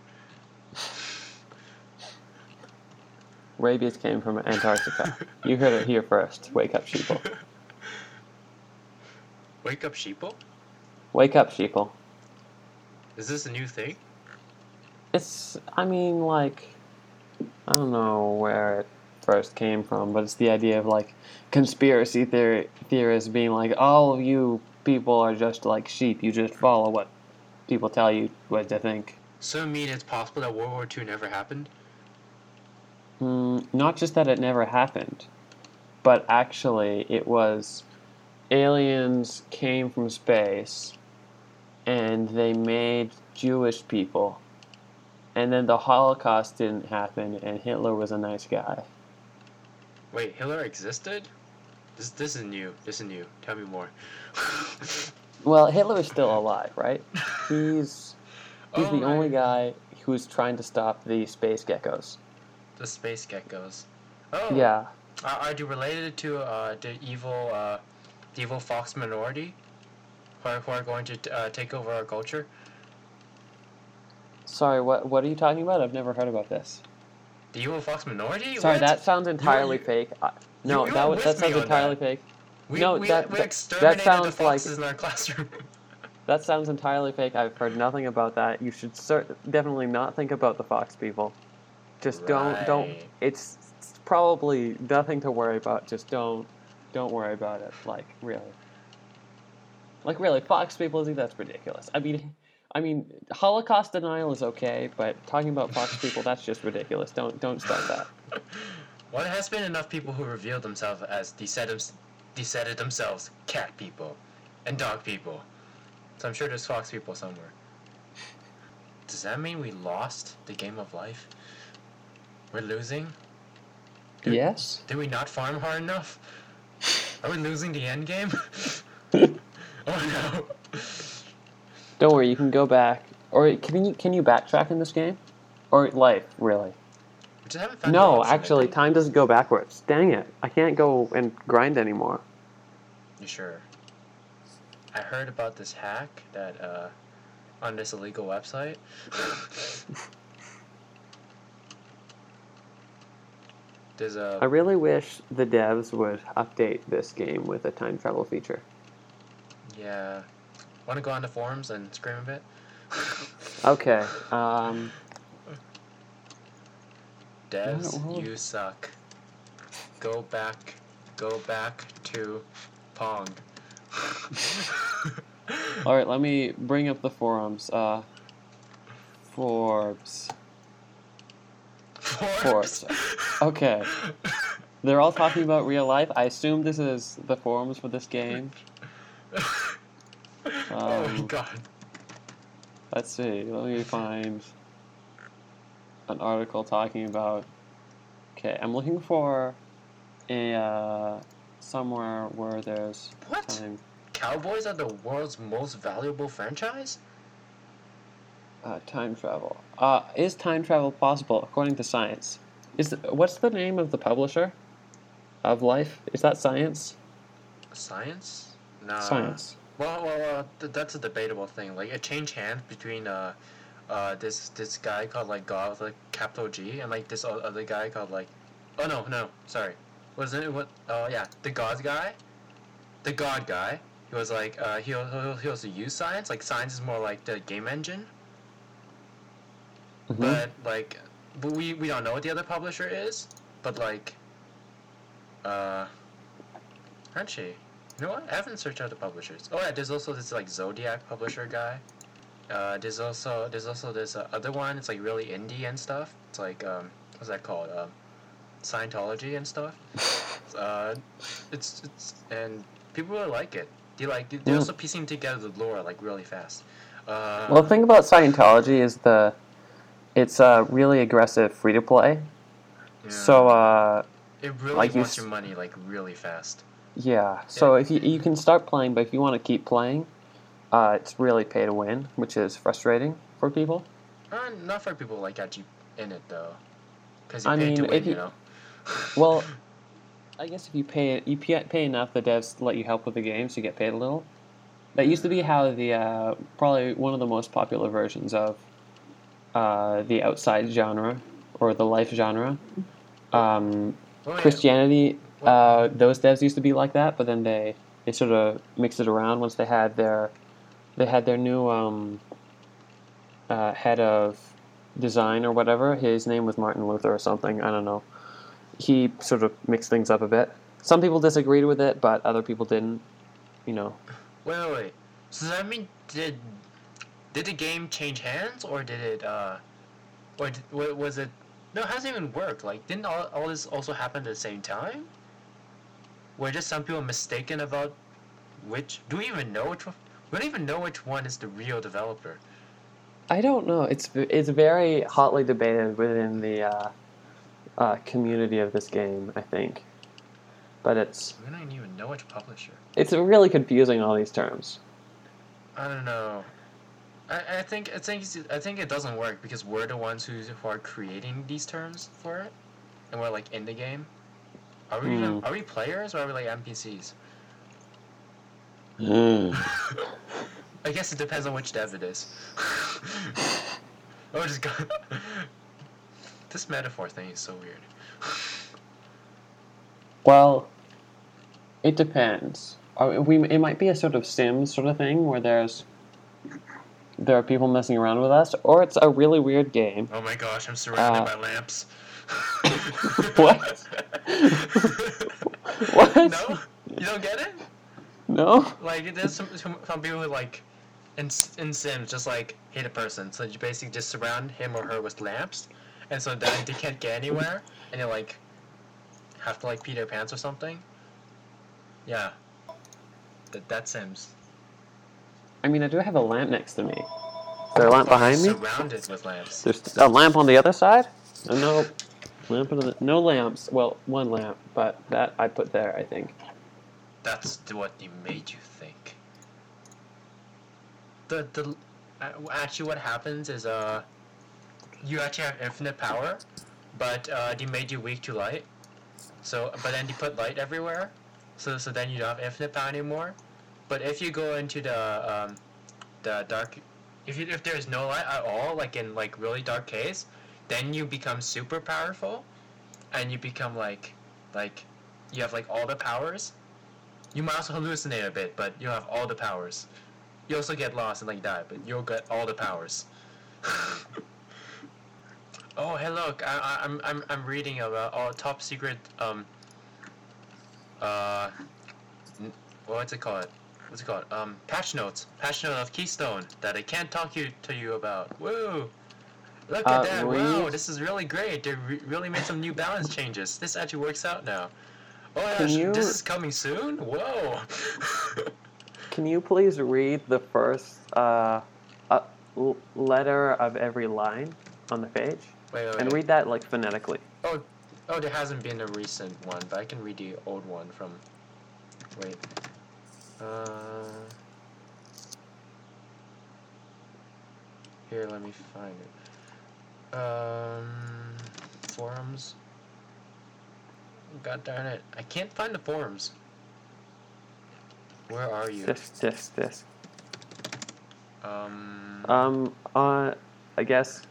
Rabies came from Antarctica. you heard it here first. Wake up, sheeple. Wake up, sheeple. Wake up, sheeple. Is this a new thing? It's, I mean, like, I don't know where it first came from, but it's the idea of like conspiracy theory theorists being like, all of you people are just like sheep. You just follow what people tell you what to think. So you mean it's possible that World War II never happened? Mm, not just that it never happened, but actually it was aliens came from space and they made Jewish people. And then the Holocaust didn't happen and Hitler was a nice guy. Wait, Hitler existed? This this is new. This is new. Tell me more. Well, Hitler is still alive, right? He's he's Oh the only guy who's trying to stop the space geckos. The space geckos. Oh. Yeah. Are, are you related to uh, the evil uh, the evil fox minority? Who are, who are going to uh, take over our culture? Sorry, what what are you talking about? I've never heard about this. The evil fox minority? Sorry, What? that sounds entirely you- fake. I, no, that was, that sounds entirely that. fake. we, no, we, that- we that- that sounds like- in our classroom. That sounds entirely fake. I've heard nothing about that. You should cer- definitely not think about the fox people. Just don't don't. It's, it's probably nothing to worry about. Just don't don't worry about it. Like really. Like really, fox people. think that's ridiculous. I mean, I mean, Holocaust denial is okay, but talking about fox people, that's just ridiculous. Don't don't start that. well, there has been enough people who revealed themselves as decided, themselves cat people and dog people. So I'm sure there's fox people somewhere. Does that mean we lost the game of life? We're losing? Yes. Did we not farm hard enough? Are we losing the end game? oh no. Don't worry, you can go back. Or can you can you backtrack in this game? Or life, really? We just haven't found the No, actually, time doesn't go backwards. Dang it. I can't go and grind anymore. You sure? I heard about this hack that uh, on this illegal website. There's I a really wish the devs would update this game with a time travel feature. yeah. Want to go on the forums and scream a bit? Okay. Um, Devs, you suck. Go back. Go back to Pong. all right, let me bring up the forums. Uh, Forbes. Forbes. Okay. They're all talking about real life. I assume this is the forums for this game. oh Um, god. Let's see. Let me find an article talking about. Okay, I'm looking for a uh, somewhere where there's What? time. Cowboys are the world's most valuable franchise? Uh, time travel. Uh, is time travel possible according to science? Is what's the name of the publisher of life? Is that science? Science? Nah. science. Well, well, well th- that's a debatable thing. Like, it changed hands between uh, uh, this this guy called like God with like capital G and like this other guy called like, oh no no sorry, wasn't it what? Oh yeah, the God guy, the God guy. He was like uh, he he he also use science. Like science is more like the game engine, Mhm. but like, but we we don't know what the other publisher is. But like, uh, Aren't she? You know what? I haven't searched out the publishers. Oh yeah, there's also this like Zodiac publisher guy. Uh, there's also there's also this uh, other one. It's like really indie and stuff. It's like um, what's that called? Um, Scientology and stuff. Uh, it's it's and people really like it. They like they're Yeah. also piecing together the lore like really fast. Uh, Well, the thing about Scientology is the it's uh, really aggressive free to play. yeah. So uh, it really like you wants s- your money like really fast. Yeah, so if you you can start playing, but if you want to keep playing, uh, it's really pay to win, which is frustrating for people. Uh, not for people like actually in it though, because you I pay mean, to win, you you- know. Well, I guess if you pay you pay, pay enough, the devs let you help with the game, so you get paid a little. That used to be how the uh, probably one of the most popular versions of uh, the outside genre or the life genre. Um, Oh, yeah. Christianity, uh, those devs used to be like that, but then they, they sort of mixed it around once they had their they had their new um, uh, head of design or whatever. His name was Martin Luther or something. I don't know. He sort of mixed things up a bit. Some people disagreed with it, but other people didn't. You know, Wait, wait. So does that mean did did the game change hands or did it uh or did, was it no? How does it even work? Like, didn't all, all this also happen at the same time? Were just some people mistaken about which? Do we even know which one? We don't even know which one is the real developer. I don't know. It's it's very hotly debated within the uh, uh, community of this game. I think, but it's We don't even know which publisher. it's really confusing all these terms. I don't know. I, I think I think I think it doesn't work because we're the ones who who are creating these terms for it, and we're like in the game. Are we even, Hmm. are we players or are we like NPCs? I guess it depends on which dev it is. oh, just go. this metaphor thing is so weird. Well, it depends. We it might be a sort of Sims sort of thing where there's there are people messing around with us, or it's a really weird game. Oh my gosh, I'm surrounded Uh, by lamps. What? What? No, you don't get it. No. Like there's some some, people who like in in Sims just like hit a person, so you basically just surround him or her with lamps, and so then they can't get anywhere, and they like have to like pee their pants or something. Yeah, that that's Sims. I mean, I do have a lamp next to me. Is there a lamp behind me? Surrounded with lamps. There's a lamp on the other side. No, lamp on the, no lamps. Well, one lamp, but that I put there. I think. That's what they made you think. The the actually what happens is uh you actually have infinite power, but uh, they made you weak to light. So but then they put light everywhere, so so then you don't have infinite power anymore. But if you go into the um, the dark, if you, if there's no light at all, like in like really dark caves, then you become super powerful, and you become like like you have like all the powers. You might also hallucinate a bit, but you'll have all the powers. You also get lost and like die, but you'll get all the powers. oh, hey, look! I, I, I'm I'm I'm reading about all top secret um. Uh, what's it called? What's it called? Um, patch notes. Patch note of Keystone that I can't talk you to you about. Woo! Look Uh, at that! Wow, this is really great. They re- really made some new balance changes. This actually works out now. Oh my gosh, you- this is coming soon? Whoa! Can you please read the first uh, uh, letter of every line on the page wait, wait, and wait. read that like phonetically? Oh, oh, there hasn't been a recent one, but I can read the old one from. Wait. Uh. Here, let me find it. Um. Forums. God darn it! I can't find the forums. Where are you? This, this, this. Um. Um, uh, I guess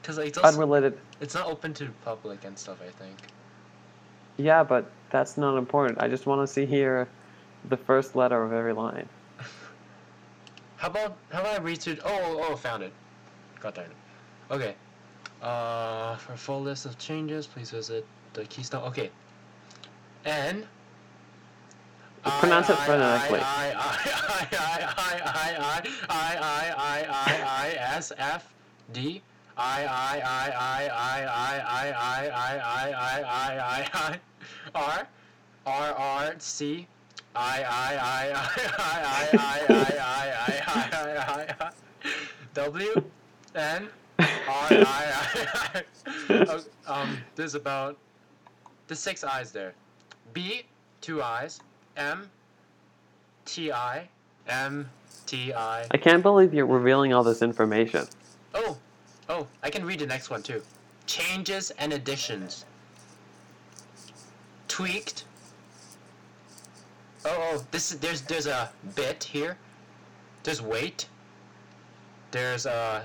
Because it's, also, unrelated. it's not open to public and stuff. I think. Yeah, but that's not important. I just want to see here the first letter of every line. How about how about I read through? Oh, oh, found it. God darn it. Okay. Uh, for a full list of changes, please visit the Keystone. Okay. And Pronounce it phonetically. I I I I I I I I I I S F D I I I I I I I I I I I I I R R R C I I I I I I I I I I I W N R I I um there's about the six eyes there. B two eyes. M T I M T I. I can't believe you're revealing all this information. Oh, oh, I can read the next one too. Changes and additions. Tweaked. Oh, oh, this is there's there's a bit here. There's weight. There's uh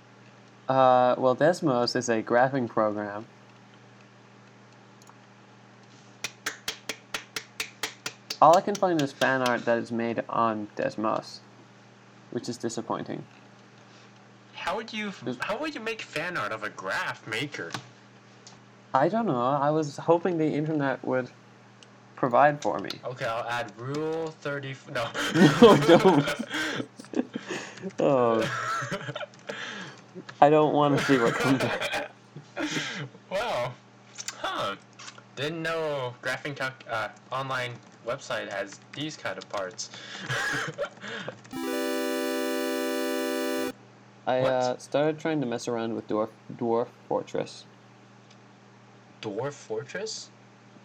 Uh, well, Desmos is a graphing program. All I can find is fan art that is made on Desmos, which is disappointing. How would you how would you make fan art of a graph maker? I don't know. I was hoping the internet would provide for me. Okay, I'll add rule thirty. f- No. No, don't. Oh, I don't want to see what comes up. wow. Huh. Didn't know graphing calc uh, online website has these kind of parts. I uh, started trying to mess around with Dwarf, Dwarf Fortress. Dwarf Fortress?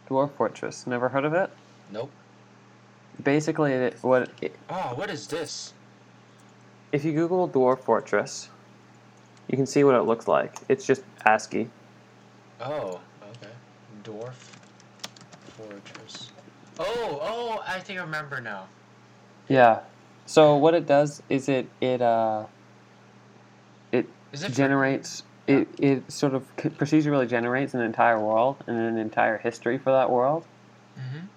Dwarf Fortress. Never heard of it? Nope. Basically, it, what it, Oh, what is this? if you Google Dwarf Fortress, you can see what it looks like. It's just ASCII. Oh, okay. Dwarf Fortress. Oh, oh, I think I remember now. Yeah. So what it does is it it uh it Is it for- generates it it sort of procedurally generates an entire world and an entire history for that world, Mhm.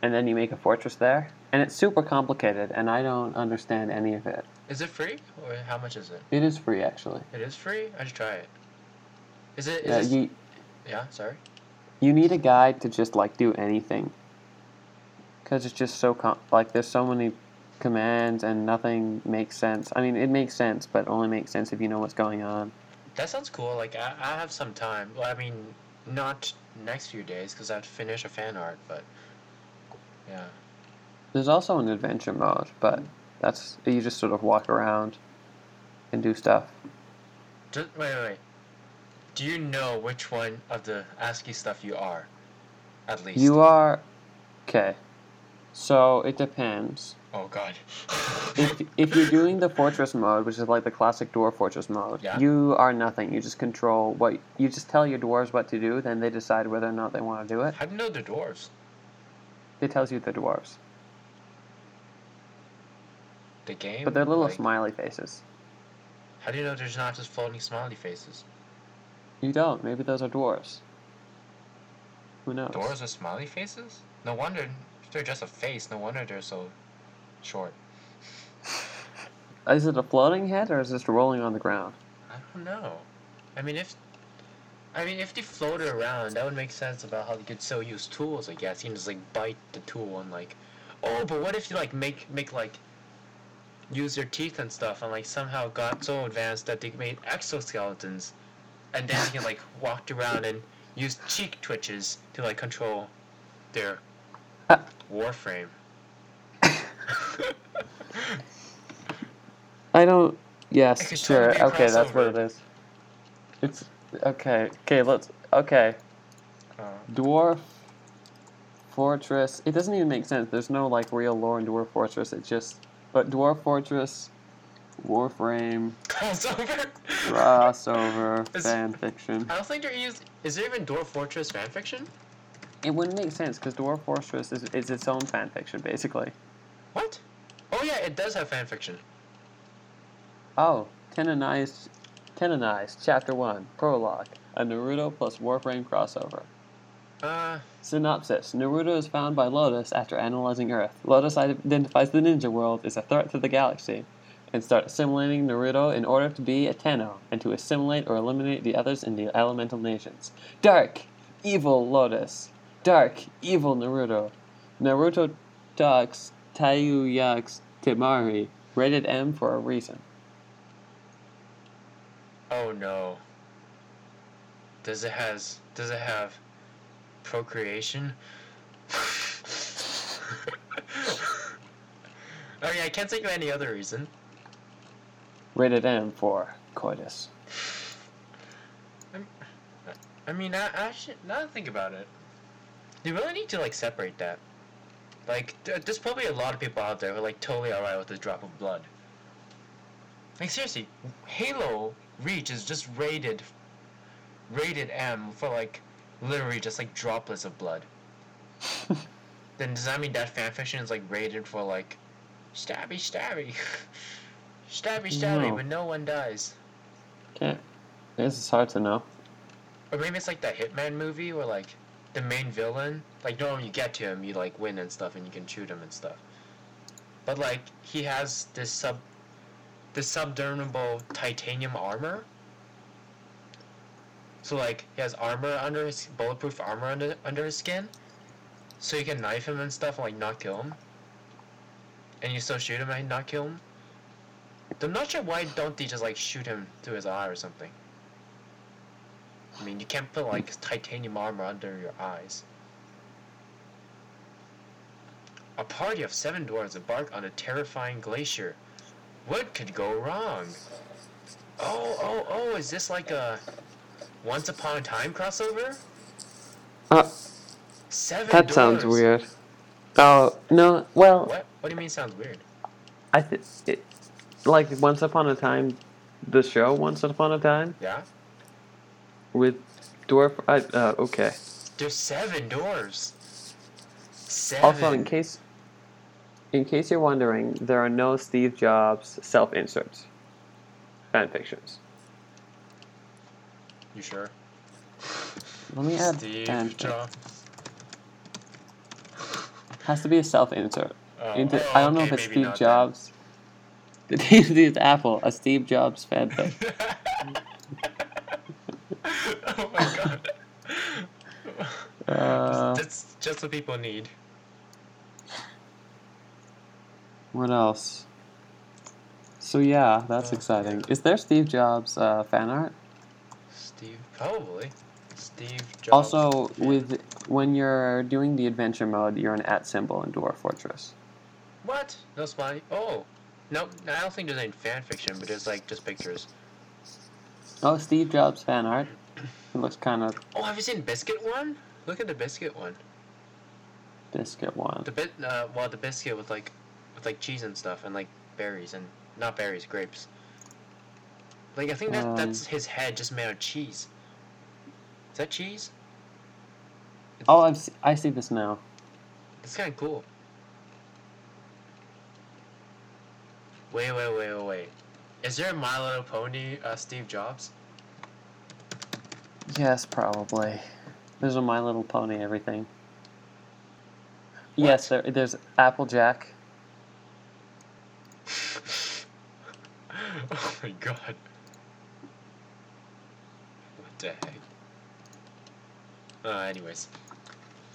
and then you make a fortress there. And it's super complicated, and I don't understand any of it. Is it free? Or how much is it? It is free, actually. It is free? I should try it. Is it? Is Yeah, this- you yeah, sorry. you need a guide to just like do anything, because it's just so com- like there's so many commands and nothing makes sense. I mean, it makes sense, but only makes sense if you know what's going on. That sounds cool. Like, I, I have some time. Well, I mean, not next few days because I have to finish a fan art, but yeah. There's also an adventure mode, but that's you just sort of walk around and do stuff. Just, wait, wait, wait. Do you know which one of the ASCII stuff you are? At least. You are okay. So it depends. Oh god. If if you're doing the fortress mode, which is like the classic dwarf fortress mode, Yeah. you are nothing. You just control what you just tell your dwarves what to do, then they decide whether or not they want to do it. How do you know the dwarves? It tells you the dwarves, The game? but they're little Like, smiley faces. How do you know there's not just floating smiley faces? You don't. Maybe those are dwarves. Who knows? Dwarves with smiley faces? No wonder. If they're just a face, no wonder they're so short. Is it a floating head or is it just rolling on the ground? I don't know. I mean, if I mean, if they floated around, that would make sense about how they could still use tools. I guess you can just like bite the tool and like, oh, but what if you like make make like use their teeth and stuff and like somehow got so advanced that they made exoskeletons, and then can like walk around and use cheek twitches to like control their Uh. warframe. I don't. Yes, sure. Okay, that's what it is. It's okay. Okay, let's. Okay, Uh, dwarf fortress. It doesn't even make sense. There's no like real lore in dwarf fortress. It just. But dwarf fortress, Warframe, crossover. crossover, It's- fan fiction. I don't think there is. Is there even Dwarf Fortress fanfiction? It wouldn't make sense because Dwarf Fortress is, is its own fan fiction, basically. What? Oh yeah, it does have fan fiction. Oh, Tenonized, Tenonized, Chapter 1, Prologue, a Naruto plus Warframe crossover. Uh, Synopsis Naruto is found by Lotus after analyzing Earth. Lotus identifies the ninja world as a threat to the galaxy and starts assimilating Naruto in order to be a Tenno and to assimilate or eliminate the others in the elemental nations. Dark, evil Lotus. Dark, evil Naruto. Naruto talks Tayuya's Temari. Rated M for a reason. oh no. Does it has does it have procreation? I mean, I can't think of any other reason. Rated M for coitus. I mean, I, I should now think about it. You really need to like separate that. Like, there's probably a lot of people out there who are like totally alright with a drop of blood. Like seriously, Halo Reach is just rated, rated M for like, literally just like droplets of blood. then does that mean that fanfiction is like rated for like, stabby stabby, stabby stabby, No. but no one dies? Okay. This is hard to know. Or maybe it's like that Hitman movie where like the main villain, like no, when you get to him, you like win and stuff, and you can shoot him and stuff. But like he has this sub, this subdermal titanium armor. So like he has armor under his bulletproof armor under under his skin, so you can knife him and stuff and like not kill him. And you still shoot him and not kill him. I'm not sure why don't they just like shoot him through his eye or something. I mean, you can't put like titanium armor under your eyes. A party of seven dwarves embark on a terrifying glacier. What could go wrong? Oh, oh, oh, is this like a Once Upon a Time crossover? Uh, Seven that sounds weird. Oh, no, well, What? What do you mean sounds weird? I think it, like Once Upon a Time, the show Once Upon a Time Yeah? with dwarf. I, uh, okay. There's seven doors. Seven. Also, in case, in case you're wondering, there are no Steve Jobs self-inserts, fan fictions. You sure? Let me add Steve fan. Jobs. Has to be a self-insert. Oh, Into, oh, I don't know okay, if it's Steve Jobs. it's Apple, a Steve Jobs fanfic. oh my god. Uh, That's just what people need. what else? So yeah, that's Uh, exciting. Is there Steve Jobs uh, fan art? Probably. Steve Jobs. Also, with when you're doing the adventure mode, you're an at symbol in Dwarf Fortress. What? No spotty. Oh. No, I don't think there's any fan fiction, but it's like just pictures. Oh, Steve Jobs fan art. It looks kind of Oh, have you seen Biscuit one? Look at the Biscuit one. biscuit one. The bit, uh, well, the biscuit with like, with like cheese and stuff, and like berries and not berries, grapes. Like I think that Um, that's his head just made of cheese. Is that cheese? Oh, I've se- I see this now. It's kind of cool. Wait, wait, wait, wait, wait. Is there a My Little Pony uh, Steve Jobs? Yes, probably. There's a My Little Pony everything. Yes, there, there's Applejack. oh my god. What the heck? Uh, anyways.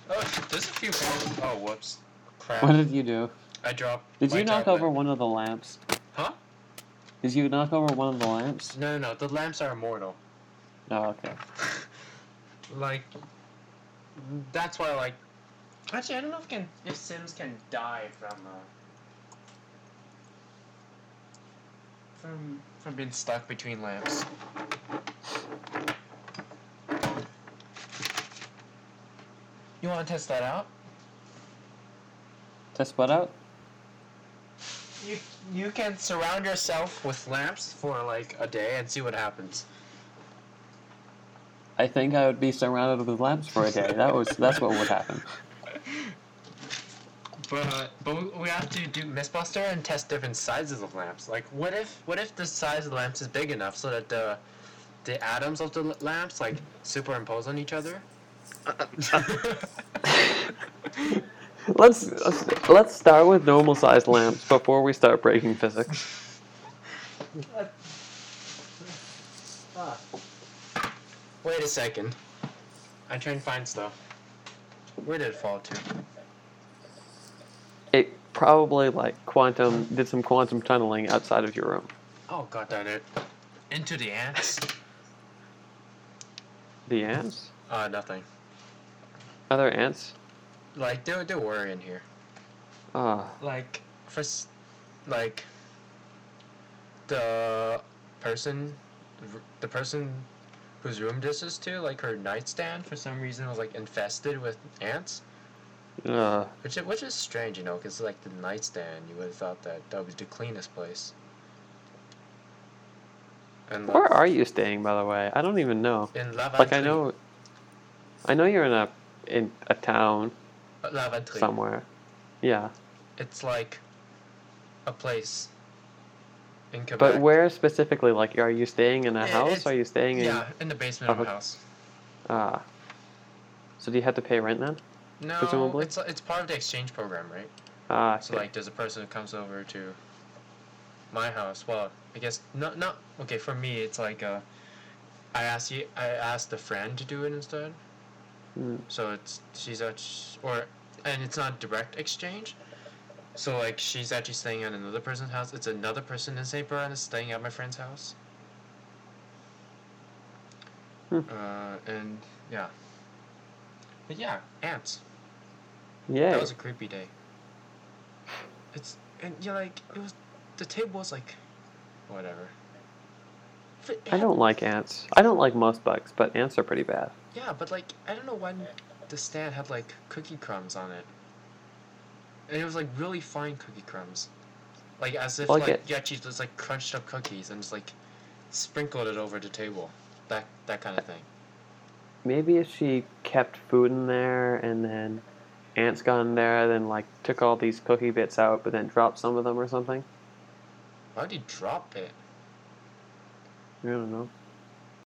Oh, there's a few more. Oh, whoops. Crap. What did you do? I dropped. Did my you knock tablet. over one of the lamps? Huh? Did you knock over one of the lamps? No, no, no. The lamps are immortal. Oh, okay. like, that's why, like. Actually, I don't know if can if Sims can die from uh, from from being stuck between lamps. You want to test that out? Test what out? You you can surround yourself with lamps for like a day and see what happens. I think I would be surrounded with lamps for a day. That was that's what would happen. But but we have to do MythBuster and test different sizes of lamps. Like, what if what if the size of the lamps is big enough so that the the atoms of the lamps like superimpose on each other? let's, let's start with normal sized lamps before we start breaking physics. Wait a second. I try and find stuff. Where did it fall to? It probably like quantum did some quantum tunneling outside of your room. Oh god darn it. Into the ants. The ants? Uh nothing. Other ants? Like there there were in here. Ah, Like for like the person the person whose room this is to, like her nightstand for some reason was like infested with ants. uh, Which is, which is strange, you know, because like the nightstand, you would have thought that that was the cleanest place. And where are you staying, by the way? I don't even know. in Laventry, Like I know, I know you're in a in a town somewhere. Yeah, it's like a place in Quebec. but where specifically? Like, are you staying in a Yeah, house? it's- Are you staying in? Yeah, in the basement of a house. Ah. So do you have to pay rent then? No, Presumably? it's it's part of the exchange program, right? Ah, So okay. like, there's a person who comes over to my house. Well, I guess not. Not okay. For me, it's like uh, I asked you. I asked a friend to do it instead. Mm. So it's she's actually or and it's not direct exchange. So like she's actually staying at another person's house. It's another person in St. Bernard is staying at my friend's house. Hmm. Uh, and yeah. But yeah, ants. Yeah. That was a creepy day. It's and you're like it was the table was like whatever. I don't like ants. I don't like most bugs, but ants are pretty bad. Yeah, but like I don't know when the stand had like cookie crumbs on it. And it was like really fine cookie crumbs. Like as if Like like it- she just like crunched up cookies and just like sprinkled it over the table. That that kind of thing. Maybe if she kept food in there and then ants got in there, then like took all these cookie bits out, but then dropped some of them or something. Why'd you drop it? I don't know.